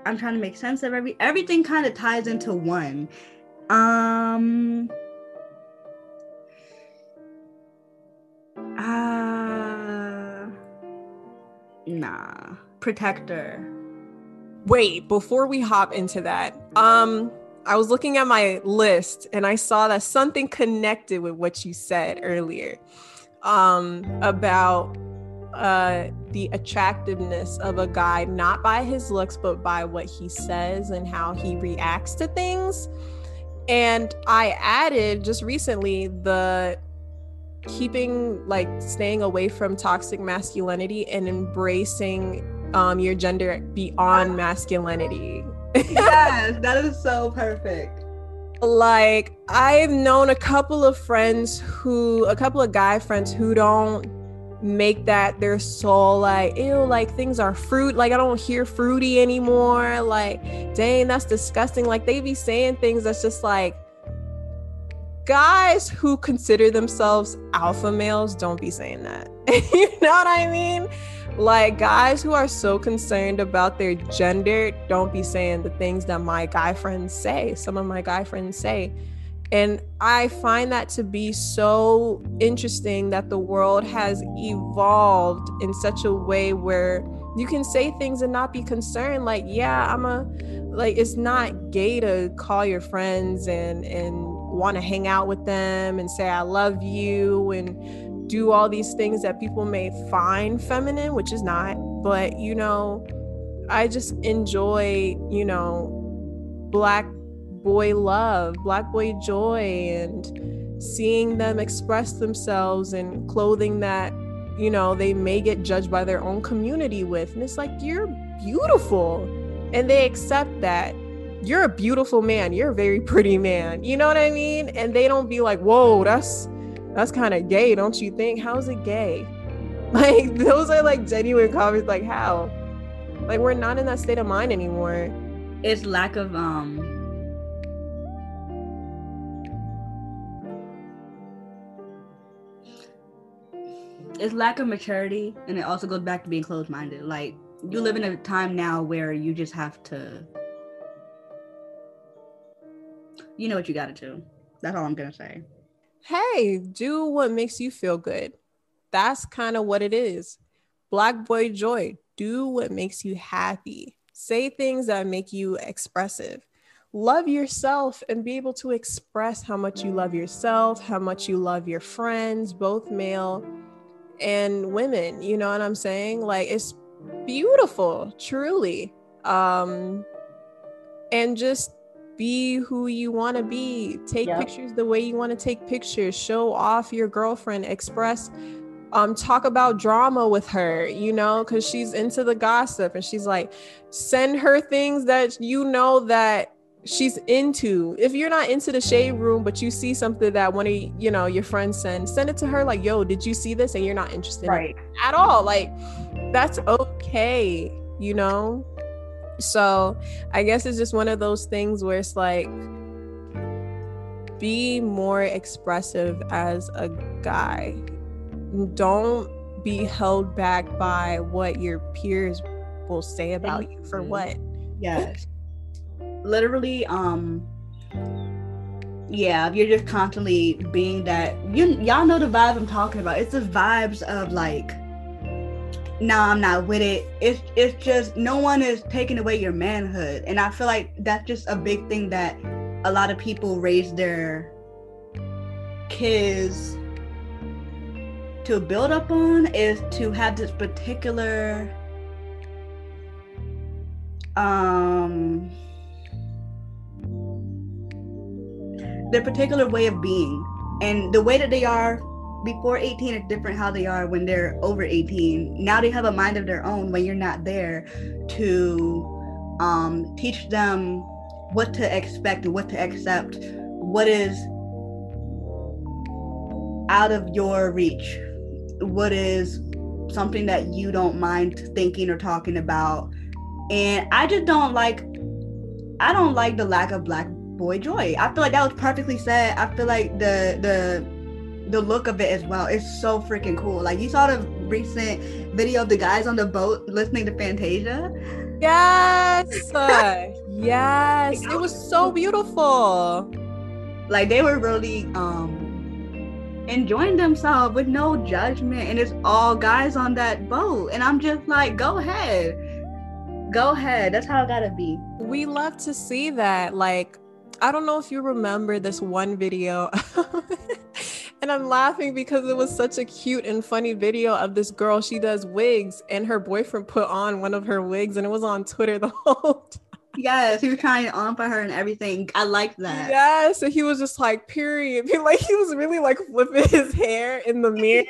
I'm trying to make sense of every everything kind of ties into one. Um uh nah. Protector. Wait, before we hop into that, um, I was looking at my list and I saw that something connected with what you said earlier um, about uh, the attractiveness of a guy, not by his looks, but by what he says and how he reacts to things. And I added just recently the keeping like staying away from toxic masculinity and embracing um, your gender beyond masculinity yes, that is so perfect. Like I've known a couple of friends who, a couple of guy friends who don't make that their soul like ew like things are fruit like i don't hear fruity anymore like dang that's disgusting. Like they be saying things that's just like guys who consider themselves alpha males don't be saying that. You know what i mean like guys who are so concerned about their gender don't be saying the things that my guy friends say some of my guy friends say and I find that to be so interesting that the world has evolved in such a way where you can say things and not be concerned. Like, yeah, I'm a, like, it's not gay to call your friends and, and want to hang out with them and say, I love you and do all these things that people may find feminine, which is not. But, you know, I just enjoy, you know, black boy love, black boy joy, and seeing them express themselves in clothing that, you know, they may get judged by their own community with. And it's like, you're beautiful. And they accept that. You're a beautiful man. You're a very pretty man. You know what I mean? And they don't be like, whoa, that's that's kind of gay, don't you think? How's it gay? Like those are like genuine comments, like how? Like we're not in that state of mind anymore. It's lack of um it's lack of maturity and it also goes back to being closed-minded like you live in a time now where you just have to you know what you gotta do that's all i'm gonna say hey do what makes you feel good. That's kind of what it is. Black boy joy do what makes you happy. Say things that make you expressive. Love yourself and be able to express how much you love yourself how much you love your friends both male and women. You know what i'm saying? Like it's beautiful truly. Um and just be who you want to be. Take yep. pictures the way you want to take pictures. Show off your girlfriend. Express um talk about drama with her you know because she's into the gossip and she's like send her things that you know that she's into. If you're not into the shade room but you see something that one of you know your friends send send it to her like yo did you see this? And you're not interested right. in at all. Like that's okay you know so i guess it's just one of those things where it's like be more expressive as a guy. Don't be held back by what your peers will say about you for what. Yes. Literally um yeah if you're just constantly being that you y'all know the vibe i'm talking about. It's the vibes of like no nah, i'm not with it. It's it's just no one is taking away your manhood. And i feel like that's just a big thing that a lot of people raise their kids to build up on is to have this particular um their particular way of being. And the way that they are before 18 it's different how they are when they're over 18 now they have a mind of their own when you're not there to um, teach them what to expect and what to accept what is out of your reach what is something that you don't mind thinking or talking about and i just don't like i don't like the lack of black boy joy. I feel like that was perfectly said. I feel like the the the look of it as well. It's so freaking cool. Like you saw the recent video of the guys on the boat listening to Fantasia. Yes. yes. It was so beautiful. Like they were really um enjoying themselves with no judgment and it's all guys on that boat and I'm just like go ahead. Go ahead. That's how it got to be. We love to see that like I don't know if you remember this one video. and I'm laughing because it was such a cute and funny video of this girl. She does wigs, and her boyfriend put on one of her wigs, and it was on Twitter the whole time. Yes, he was trying it on for her and everything. I like that. Yes, and he was just like, period. Like he was really like flipping his hair in the mirror.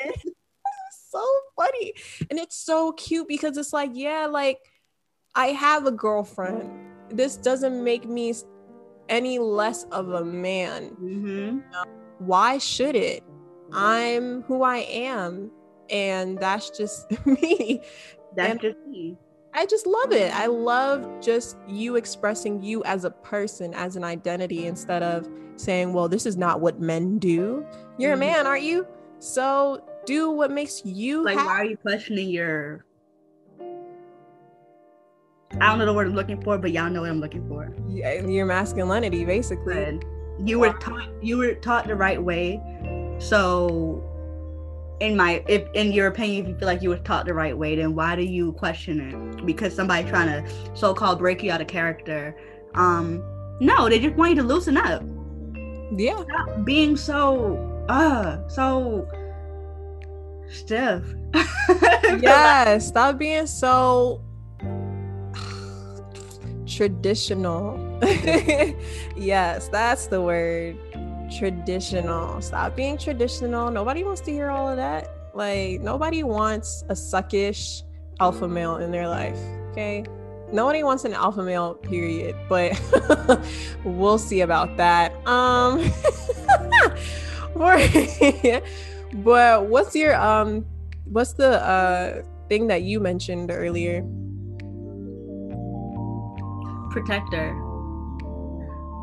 so funny. And it's so cute because it's like, yeah, like I have a girlfriend this doesn't make me any less of a man. Mm-hmm. Why should it? I'm who I am, and that's just me. That's And- just me. I just love it. I love just you expressing you as a person, as an identity, instead of saying, well, this is not what men do. You're Mhm. a man, aren't you? So do what makes you Like, happy. why are you questioning your? I don't know the word I'm looking for, but y'all know what I'm looking for. Yeah, your masculinity, basically. Good. You were taught. You were taught the right way, so. In my, if in your opinion, if you feel like you were taught the right way, then why do you question it? Because somebody trying to so-called break you out of character. Um, no, they just want you to loosen up. Yeah. Stop being so, uh, so stiff. yeah. Stop being so traditional. yes, that's the word. Traditional. Stop being traditional. Nobody wants to hear all of that. Like, nobody wants a suckish alpha male in their life. Okay. Nobody wants an alpha male, period. But we'll see about that. Um but what's your um what's the uh thing that you mentioned earlier? protector.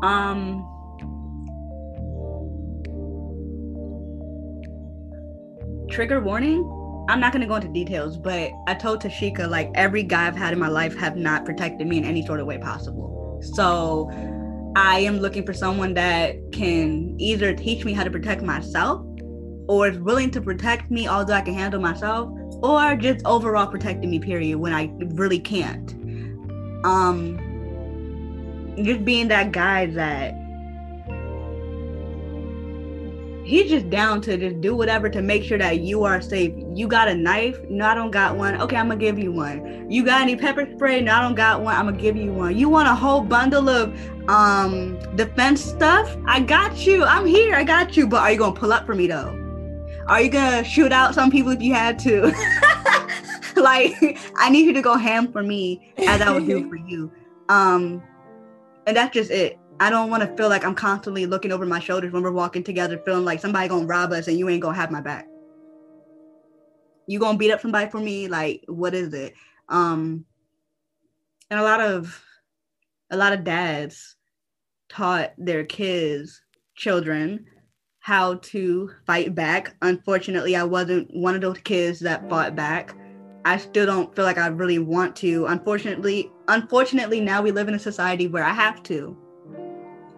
Um trigger warning. I'm not gonna go into details, but I told Tashika like every guy I've had in my life have not protected me in any sort of way possible. So I am looking for someone that can either teach me how to protect myself or is willing to protect me although I can handle myself, or just overall protecting me, period, when I really can't. Um just being that guy that he's just down to just do whatever to make sure that you are safe. You got a knife? No, I don't got one. Okay, I'm gonna give you one. You got any pepper spray? No, I don't got one. I'm gonna give you one. You want a whole bundle of um defense stuff? I got you. I'm here. I got you. But are you gonna pull up for me though? Are you gonna shoot out some people if you had to? like, I need you to go ham for me as I would do for you. Um, and that's just it. I don't want to feel like I'm constantly looking over my shoulders when we're walking together, feeling like somebody gonna rob us and you ain't gonna have my back. You gonna beat up somebody for me? Like, what is it? Um, and a lot of a lot of dads taught their kids, children, how to fight back. Unfortunately, I wasn't one of those kids that fought back. I still don't feel like I really want to. Unfortunately, unfortunately now we live in a society where I have to.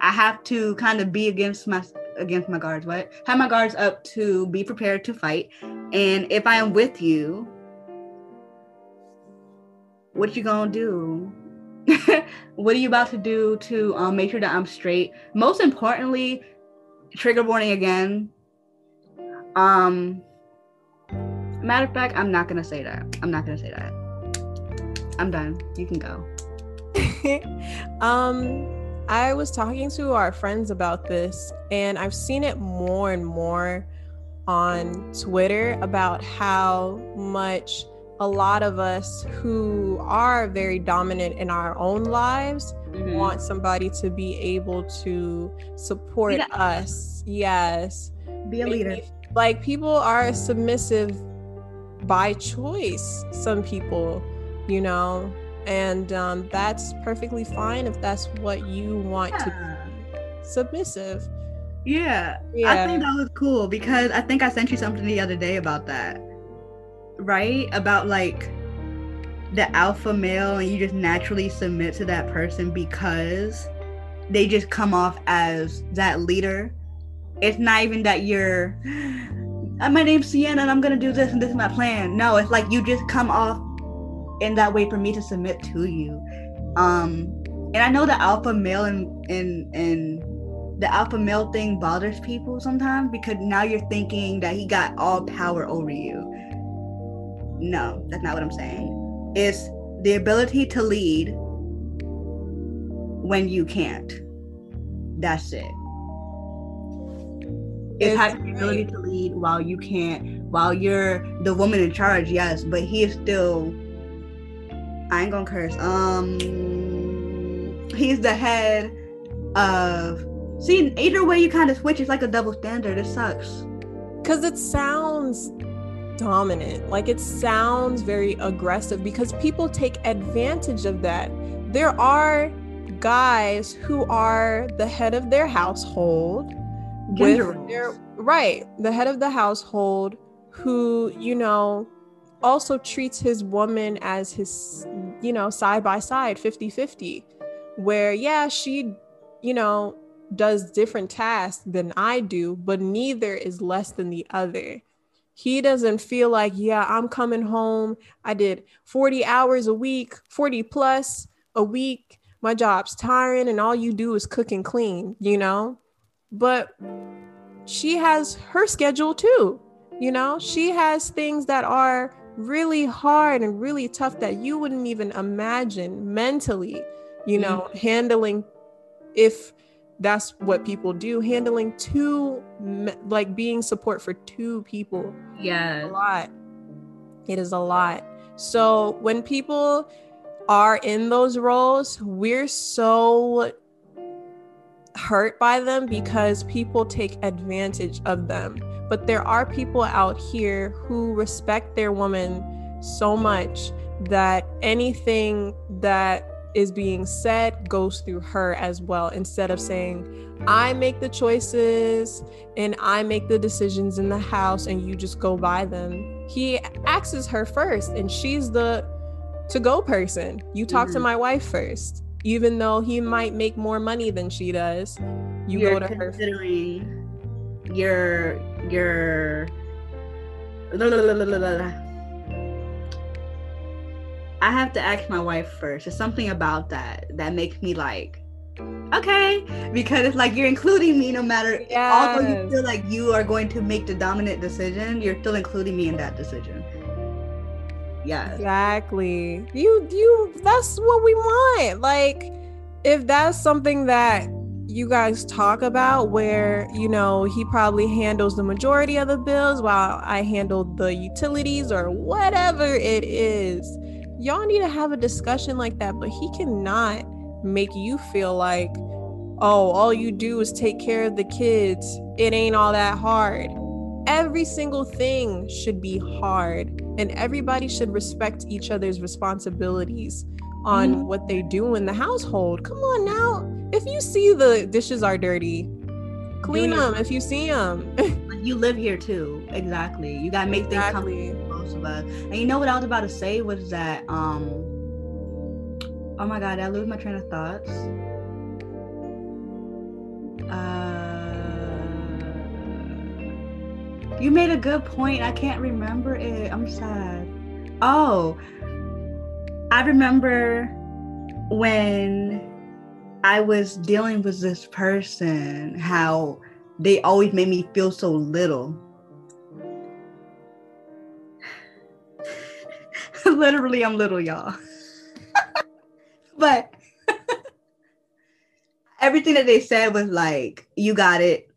I have to kind of be against my against my guards, what? Have my guards up to be prepared to fight. And if I am with you, what you gonna do? what are you about to do to um, make sure that I'm straight? Most importantly, trigger warning again. Um, matter of fact, I'm not gonna say that. I'm not gonna say that. I'm done. You can go. um I was talking to our friends about this and I've seen it more and more on Twitter about how much a lot of us who are very dominant in our own lives Mhm. want somebody to be able to support us. Yes. Be a leader. me- like people are submissive by choice some people you know and um, that's perfectly fine if that's what you want to be submissive Yeah. yeah, I think that was cool because I think I sent you something the other day about that. Right? About like the alpha male and you just naturally submit to that person because they just come off as that leader. It's not even that you're "Uh, my name's Sienna and I'm gonna do this and this is my plan. No, it's like you just come off in that way for me to submit to you. Um and I know the alpha male and and and the alpha male thing bothers people sometimes because now you're thinking that he got all power over you. No, that's not what I'm saying. It's the ability to lead when you can't. That's it. It's It's having the ability to lead while you can't, while you're the woman in charge, yes, but he is still I ain't gonna curse. Um he's the head of. See, either way you kind of switch, it's like a double standard. It sucks. Because it sounds dominant. Like it sounds very aggressive because people take advantage of that. There are guys who are the head of their household. Gender with their, right, the head of the household who, you know, also treats his woman as his, you know, side by side, 50 50, where, yeah, she, you know, does different tasks than I do, but neither is less than the other. He doesn't feel like, yeah, I'm coming home. I did 40 hours a week, 40 plus a week. My job's tiring, and all you do is cook and clean, you know? But she has her schedule too, you know? She has things that are really hard and really tough that you wouldn't even imagine mentally, you know, mm-hmm. handling if that's what people do handling two like being support for two people yeah a lot. It is a lot. So when people are in those roles we're so hurt by them because people take advantage of them but there are people out here who respect their woman so much that anything that is being said goes through her as well instead of saying i make the choices and i make the decisions in the house and you just go by them. He asks her first and she's the to go person. You talk mm-hmm. to my wife first. Even though he might make more money than she does you You're go to her your your I have to ask my wife first. There's something about that that makes me like, okay, because it's like you're including me no matter. Yes. Although you feel like you are going to make the dominant decision, you're still including me in that decision. Yeah. Exactly. You you. That's what we want. Like, if that's something that you guys talk about where you know he probably handles the majority of the bills while I handle the utilities or whatever it is y'all need to have a discussion like that, but he cannot make you feel like, oh, all you do is take care of the kids. It ain't all that hard. Every single thing should be hard, and everybody should respect each other's responsibilities on mm-hmm. what they do in the household. Come on now. If you see the dishes are dirty, clean them if you see them. you live here too. Exactly. You got to make exactly. things come most of us. And you know what I was about to say was that um oh my god, I lose my train of thoughts. Uh you made a good point. I can't remember it. I'm sad. Oh, I remember when I was dealing with this person, how they always made me feel so little. Literally, I'm little, y'all. but everything that they said was like, you got it.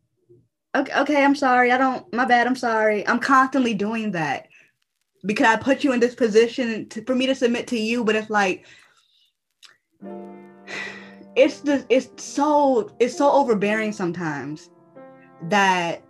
Okay, okay, I'm sorry. I don't, my bad. I'm sorry. I'm constantly doing that because I put you in this position to, for me to submit to you, but it's like, it's the, it's so, it's so overbearing sometimes that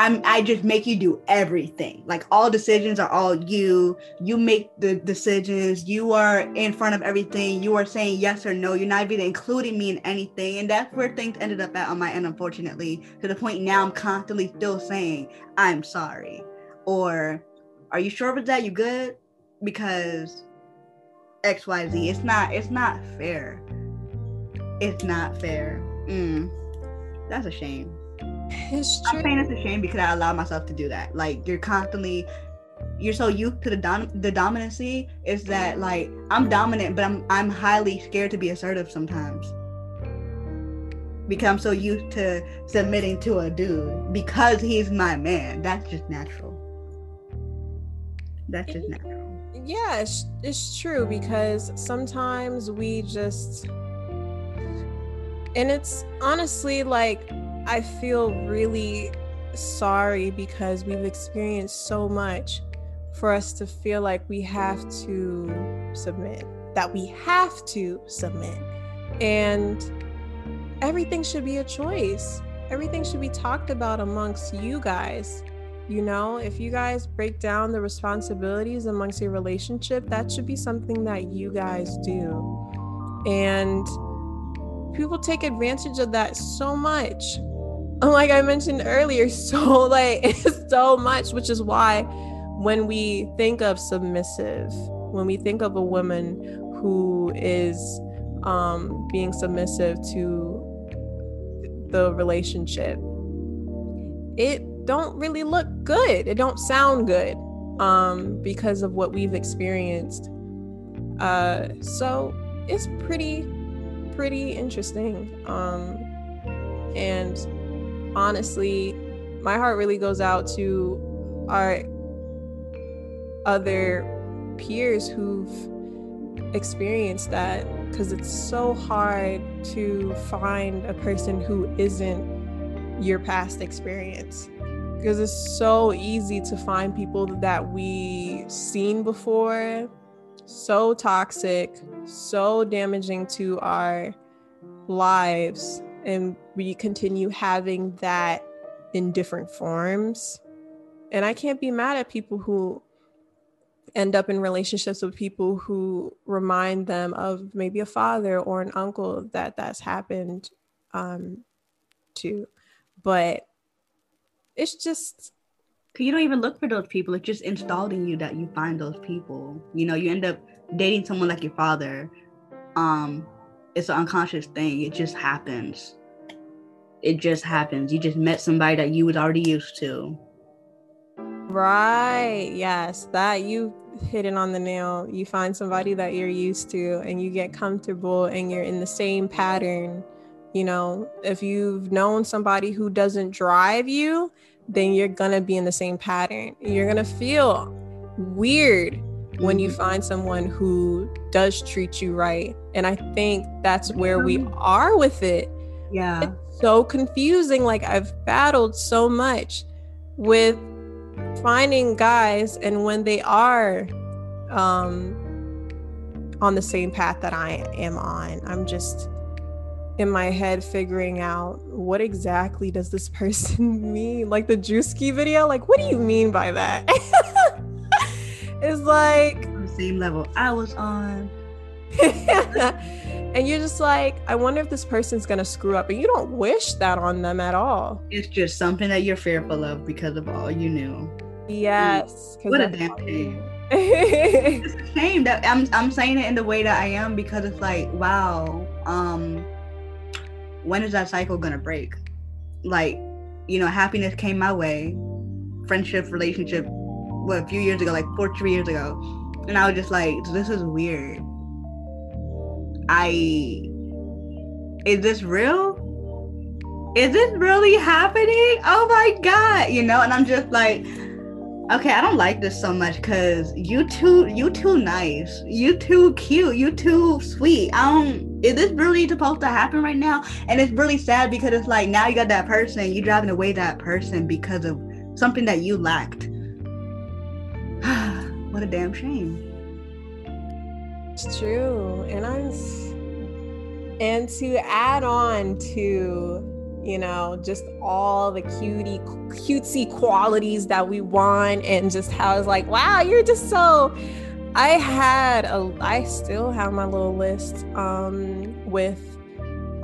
I'm I just make you do everything. Like all decisions are all you. You make the decisions. You are in front of everything. You are saying yes or no. You're not even including me in anything. And that's where things ended up at on my end, unfortunately, to the point now I'm constantly still saying, I'm sorry. Or are you sure about that? You good? Because XYZ. It's not, it's not fair. It's not fair. Mm. That's a shame. It's true. I'm saying it's a shame because I allow myself to do that. Like you're constantly you're so used to the dom- the dominancy is that like I'm dominant, but I'm I'm highly scared to be assertive sometimes because I'm so used to submitting to a dude because he's my man. That's just natural. That's just natural. Yeah, it's, it's true because sometimes we just and it's honestly like I feel really sorry because we've experienced so much for us to feel like we have to submit, that we have to submit. And everything should be a choice. Everything should be talked about amongst you guys. You know, if you guys break down the responsibilities amongst your relationship, that should be something that you guys do. And people take advantage of that so much. Like I mentioned earlier, so like so much, which is why when we think of submissive, when we think of a woman who is um, being submissive to the relationship, it don't really look good. It don't sound good um, because of what we've experienced. Uh, so it's pretty, pretty interesting. Um, and honestly, my heart really goes out to our other peers who've experienced that because it's so hard to find a person who isn't your past experience because it's so easy to find people that we seen before so toxic so damaging to our lives and we continue having that in different forms and i can't be mad at people who end up in relationships with people who remind them of maybe a father or an uncle that that's happened um, to. But it's just. You don't even look for those people. It's just installed in you that you find those people. You know, you end up dating someone like your father. Um, it's an unconscious thing. It just happens. It just happens. You just met somebody that you was already used to. Right. Yes. That you hit it on the nail. You find somebody that you're used to and you get comfortable and you're in the same pattern. You know, if you've known somebody who doesn't drive you, then you're going to be in the same pattern. You're going to feel weird when you find someone who does treat you right. And I think that's where we mm-hmm. are with it. Yeah. It's so confusing. Like I've battled so much with finding guys and when they are um on the same path that I am on, I'm just in my head figuring out what exactly does this person mean? Like the Drewski video, like what do you mean by that? it's like the same level I was on. and you're just like, I wonder if this person's gonna screw up, and you don't wish that on them at all. It's just something that you're fearful of because of all you knew. Yes. What a damn shame. it's a shame that I'm I'm saying it in the way that I am because it's like, wow, um, when is that cycle gonna break? Like, you know, happiness came my way, friendship, relationship, what a few years ago, like four, three years ago, and I was just like, this is weird. I is this real? Is this really happening? Oh my god, you know, and I'm just like okay, I don't like this so much because you too, you too nice, you too cute, you too sweet. I don't. Is this really supposed to happen right now? And it's really sad because it's like now you got that person, you driving away that person because of something that you lacked. what a damn shame. It's true, and I'm. And to add on to you know, just all the cutie, cutesy qualities that we want, and just how it's like, wow, you're just so. I had a, I still have my little list um, with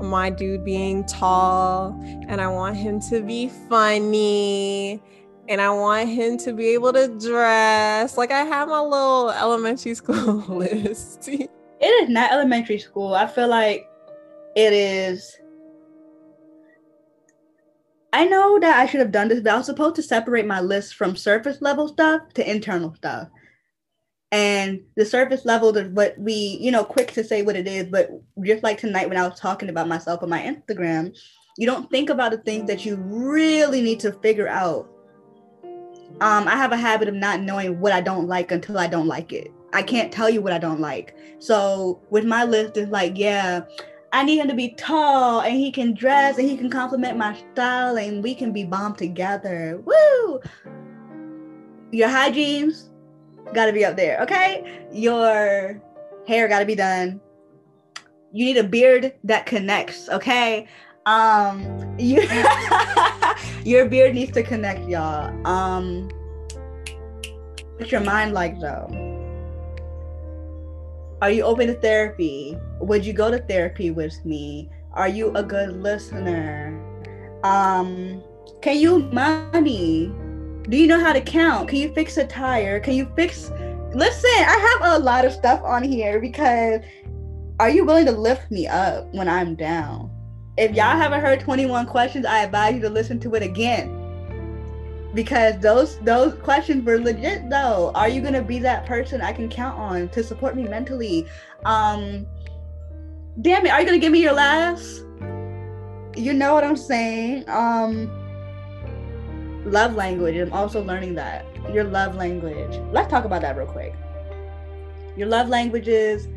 my dude being tall, and I want him to be funny, and I want him to be able to dress. Like I have my little elementary school list. it is not elementary school. I feel like it is I know that I should have done this, but I was supposed to separate my list from surface level stuff to internal stuff. And the surface level is what we, you know, quick to say what it is, but just like tonight when I was talking about myself on my Instagram, you don't think about the things that you really need to figure out. Um, I have a habit of not knowing what I don't like until I don't like it. I can't tell you what I don't like. So with my list, it's like, yeah, I need him to be tall and he can dress and he can complement my style and we can be bomb together. Woo! Your hygiene's gotta be up there, okay? Your hair gotta be done. you need a beard that connects, okay? Um you your beard needs to connect, y'all. Um what's your mind like though? Are you open to therapy? Would you go to therapy with me? Are you a good listener? Um can you money? Do you know how to count? Can you fix a tire? Can you fix Listen, I have a lot of stuff on here because are you willing to lift me up when I'm down? If y'all haven't heard 21 questions, I advise you to listen to it again. Because those those questions were legit though. Are you gonna be that person I can count on to support me mentally? Um damn it, are you gonna give me your last? You know what I'm saying? Um love language. I'm also learning that. Your love language. Let's talk about that real quick. Your love languages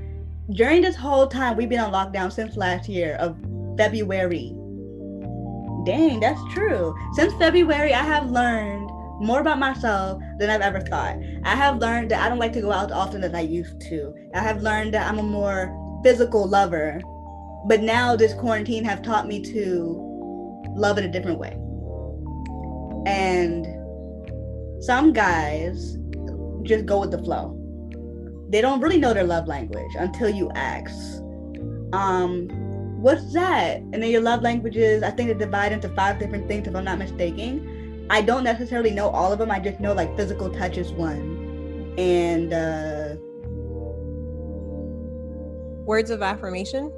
during this whole time we've been on lockdown since last year of February. Dang, that's true. Since February, I have learned more about myself than I've ever thought. I have learned that I don't like to go out as often as I used to. I have learned that I'm a more physical lover. But now this quarantine have taught me to love in a different way. And some guys just go with the flow they don't really know their love language until you ask. Um, what's that? And then your love languages, I think they divide into five different things, if I'm not mistaken. I don't necessarily know all of them. I just know like physical touch is one, and uh, words of affirmation.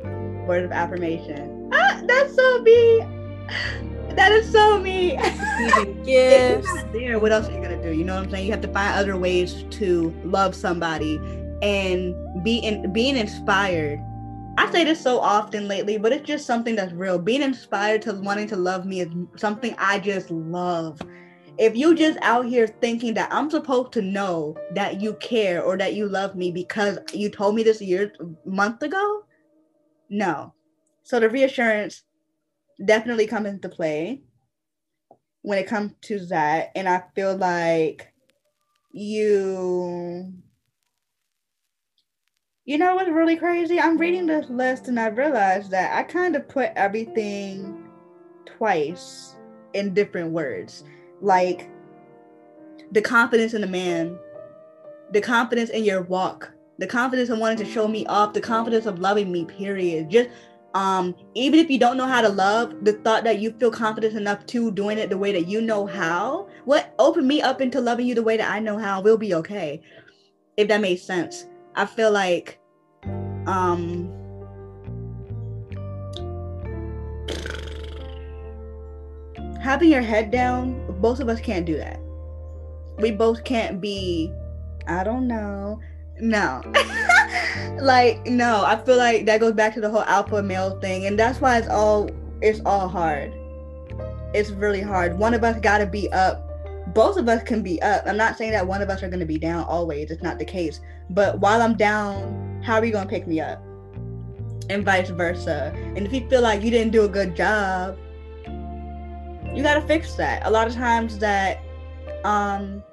Words of affirmation. Ah, that's so me. That is so me. Receiving gifts. there, what else are you gonna do? You know what I'm saying? You have to find other ways to love somebody and be in, being inspired. I say this so often lately, but it's just something that's real. Being inspired to wanting to love me is something I just love. If you just out here thinking that I'm supposed to know that you care or that you love me because you told me this year month ago, no. So the reassurance definitely comes into play when it comes to that. And I feel like you you know what's really crazy? I'm reading this list and I realized that I kind of put everything twice in different words. Like the confidence in a man, the confidence in your walk, the confidence in wanting to show me off, the confidence of loving me, period. Just um even if you don't know how to love the thought that you feel confident enough to doing it the way that you know how what open me up into loving you the way that i know how will be okay if that makes sense I feel like um having your head down, both of us can't do that. We both can't be, I don't know. No. like no, I feel like that goes back to the whole alpha male thing and that's why it's all it's all hard. It's really hard. One of us got to be up both of us can be up. I'm not saying that one of us are going to be down always. It's not the case. But while I'm down, how are you going to pick me up? And vice versa. And if you feel like you didn't do a good job, you got to fix that. A lot of times that um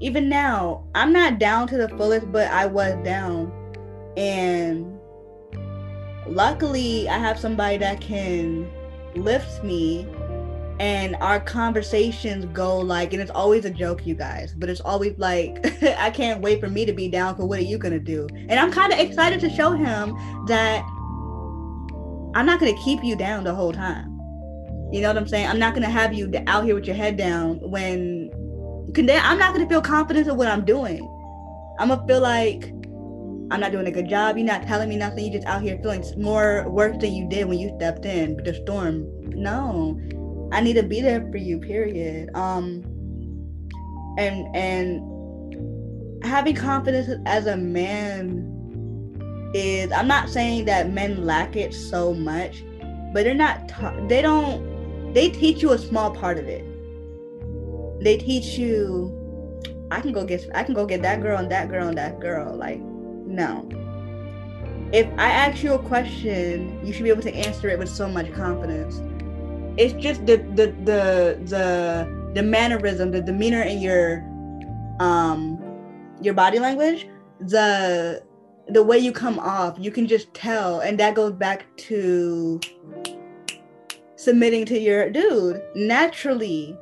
even now, I'm not down to the fullest, but I was down. And luckily, I have somebody that can lift me and our conversations go like and it's always a joke you guys but it's always like i can't wait for me to be down for what are you gonna do and i'm kind of excited to show him that i'm not gonna keep you down the whole time you know what i'm saying i'm not gonna have you out here with your head down when i'm not gonna feel confident in what i'm doing i'm gonna feel like I'm not doing a good job. You're not telling me nothing. You're just out here feeling more work than you did when you stepped in the storm. No, I need to be there for you, period. Um and and having confidence as a man is I'm not saying that men lack it so much, but they're not ta- they don't they teach you a small part of it. They teach you I can go get I can go get that girl and that girl and that girl like no. If I ask you a question, you should be able to answer it with so much confidence it's just the the the the the mannerism, the demeanor in your um your body language, the the way you come off, you can just tell. And that goes back to submitting to your dude naturally.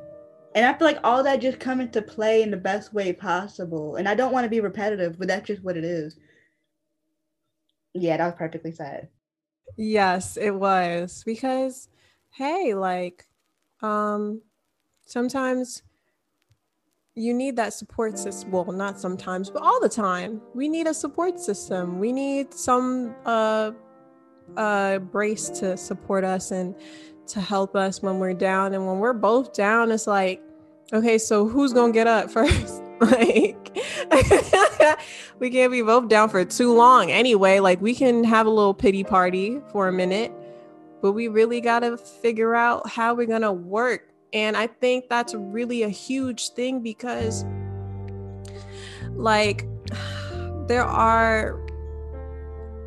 And I feel like all that just come into play in the best way possible. And I don't want to be repetitive, but that's just what it is. Yeah, that was perfectly said. Yes, it was. Because hey, like um sometimes you need that support system. Well, not sometimes, but all the time. We need a support system. We need some uh uh brace to support us and to help us when we're down. And when we're both down, it's like, okay, so who's gonna get up first? like we can't be both down for too long anyway. Like we can have a little pity party for a minute, but we really gotta figure out how we're gonna work and I think that's really a huge thing because, like, there are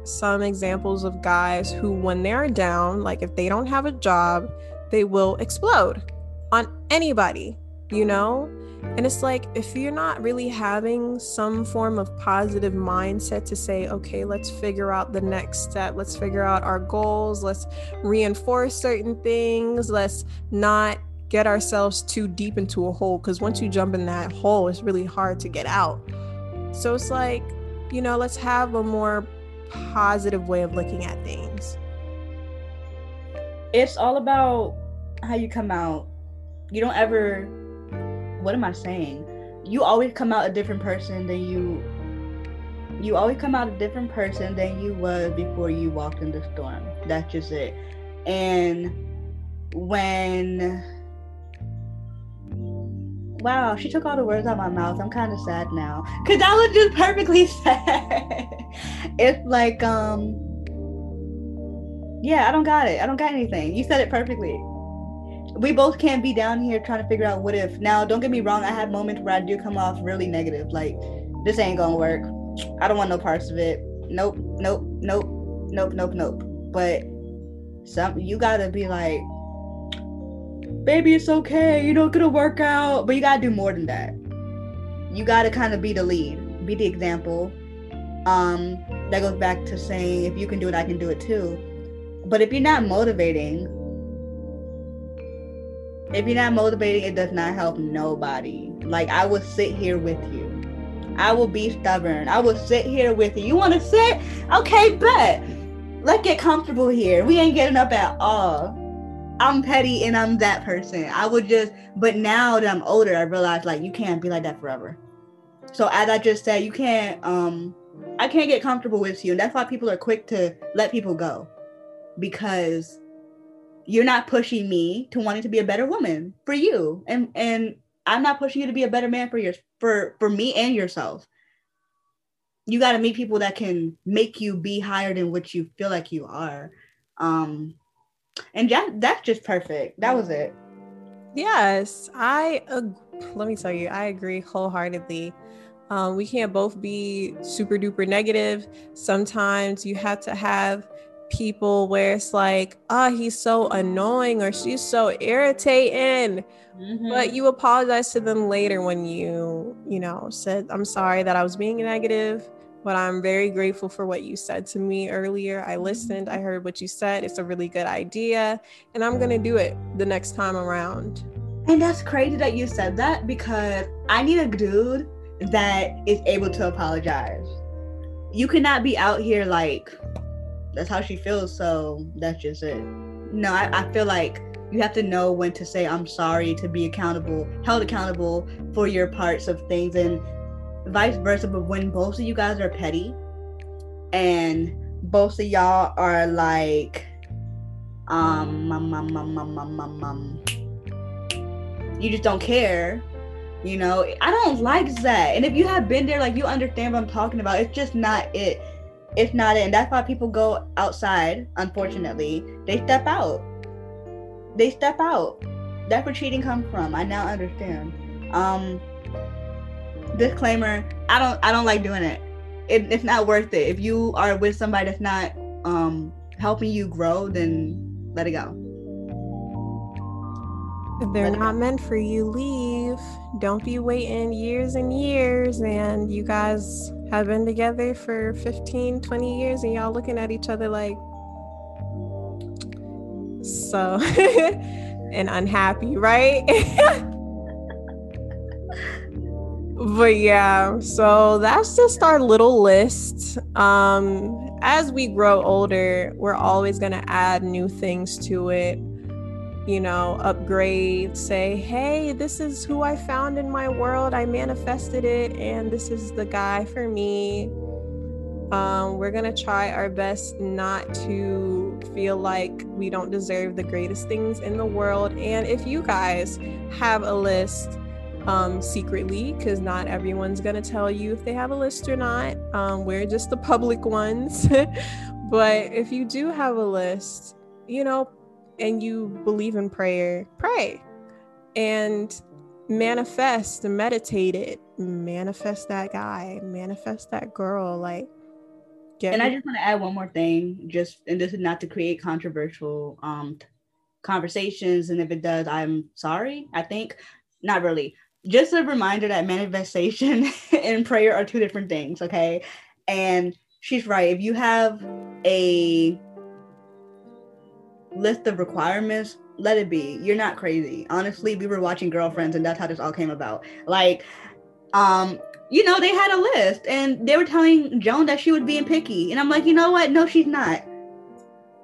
some examples of guys who, when they're down, like if they don't have a job, they will explode on anybody, you know? And it's like, if you're not really having some form of positive mindset to say, okay, let's figure out the next step, let's figure out our goals, let's reinforce certain things, let's not get ourselves too deep into a hole because once you jump in that hole, it's really hard to get out. So it's like, you know, let's have a more positive way of looking at things. It's all about how you come out. You don't ever, what am I saying? You always come out a different person than you. You always come out a different person than you was before you walked in the storm. That's just it. And when Wow, she took all the words out of my mouth. I'm kind of sad now. Cause that was just perfectly said. it's like, um, yeah, I don't got it. I don't got anything. You said it perfectly. We both can't be down here trying to figure out what if. Now, don't get me wrong. I have moments where I do come off really negative. Like, this ain't gonna work. I don't want no parts of it. Nope, nope, nope, nope, nope, nope. But some you gotta be like, baby, it's okay. You know, it's gonna work out. But you gotta do more than that. You gotta kind of be the lead, be the example. Um, that goes back to saying if you can do it, I can do it too. But if you're not motivating, if you're not motivating, it does not help nobody. Like I will sit here with you. I will be stubborn. I will sit here with you. You want to sit? Okay, bet. Let's get comfortable here. We ain't getting up at all. I'm petty and I'm that person. I would just, but now that I'm older, I realize like you can't be like that forever. So as I just said, you can't, um, I can't get comfortable with you. And that's why people are quick to let people go because you're not pushing me to wanting to be a better woman for you. And, and I'm not pushing you to be a better man for your, for, for me and yourself. You got to meet people that can make you be higher than what you feel like you are. Um, and yeah, that's just perfect. That was it. Yes, I. Uh, let me tell you, I agree wholeheartedly. Um, we can't both be super duper negative. Sometimes you have to have people where it's like, ah, oh, he's so annoying or she's so irritating. Mm-hmm. But you apologize to them later when you, you know, said, I'm sorry that I was being negative but I'm very grateful for what you said to me earlier. I listened, I heard what you said. It's a really good idea, and I'm going to do it the next time around. And that's crazy that you said that because I need a dude that is able to apologize. You cannot be out here like, that's how she feels, so that's just it. No, I, I feel like you have to know when to say I'm sorry to be accountable, held accountable for your parts of things and vice versa, but when both of you guys are petty and both of y'all are like um, um, um, um, um, um, um, um you just don't care you know? I don't like that and if you have been there like you understand what i'm talking about. It's just not it it's not and that's why people go outside unfortunately. They step out. They step out. That's where cheating comes from. I now understand. Um disclaimer i don't i don't like doing it. it it's not worth it. If you are with somebody that's not um helping you grow then let it go If they're not meant for you, leave. Don't be waiting years and years. And you guys have been together for 15, 20 years, and y'all looking at each other like, so, and unhappy, right? but yeah, so that's just our little list. Um, as we grow older, we're always going to add new things to it you know, upgrade, say, hey, this is who I found in my world. I manifested it, and this is the guy for me. Um, we're going to try our best not to feel like we don't deserve the greatest things in the world. And if you guys have a list um, secretly, because not everyone's going to tell you if they have a list or not, um, we're just the public ones. but if you do have a list, you know, and you believe in prayer, pray and manifest and meditate it. Manifest that guy, manifest that girl. Like, get and I just want to add one more thing, just and this is not to create controversial um conversations. And if it does, I'm sorry. I think not really. Just a reminder that manifestation and prayer are two different things, okay? And she's right. If you have a list of requirements, let it be. You're not crazy. Honestly, we were watching Girlfriends and that's how this all came about. Like, um, you know, they had a list and they were telling Joan that she was being picky. And I'm like, you know what? No, she's not.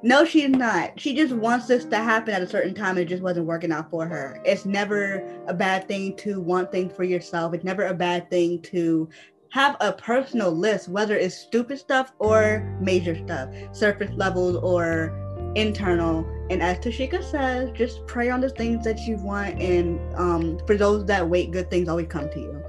No, she's not. She just wants this to happen at a certain time. It just wasn't working out for her. It's never a bad thing to want things for yourself. It's never a bad thing to have a personal list, whether it's stupid stuff or major stuff, surface levels or internal. And as Tashika says, just pray on the things that you want. And um, for those that wait, good things always come to you.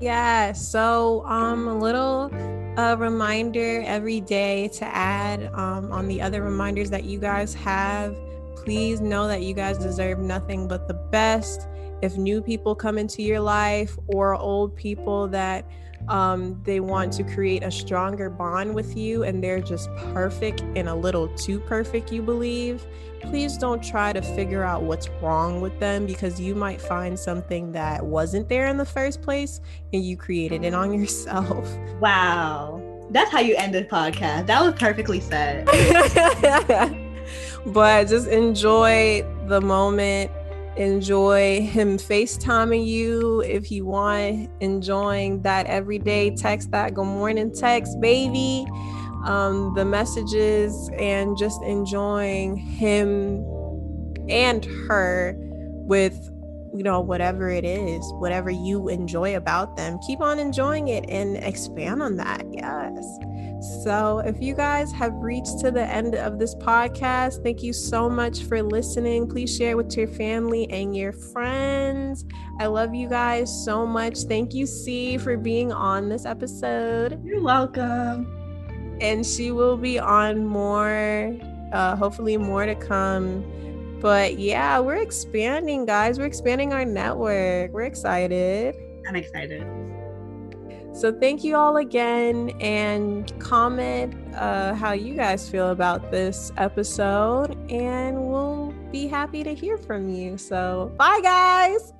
Yeah. So um, a little uh, reminder every day to add um, on the other reminders that you guys have. Please know that you guys deserve nothing but the best. If new people come into your life or old people that um, they want to create a stronger bond with you and they're just perfect and a little too perfect, you believe, please don't try to figure out what's wrong with them because you might find something that wasn't there in the first place and you created it on yourself. Wow. That's how you end the podcast. That was perfectly said. but just enjoy the moment enjoy him FaceTiming you if you want, enjoying that everyday text, that good morning text, baby, um, the messages, and just enjoying him and her with you know whatever it is whatever you enjoy about them. Keep on enjoying it and expand on that. Yes so, if you guys have reached to the end of this podcast, thank you so much for listening. Please share with your family and your friends. I love you guys so much. Thank you, C, for being on this episode. You're welcome. And she will be on more, uh, hopefully, more to come. But yeah, we're expanding, guys. We're expanding our network. We're excited. I'm excited. So thank you all again and comment uh, how you guys feel about this episode, and we'll be happy to hear from you. So bye, guys.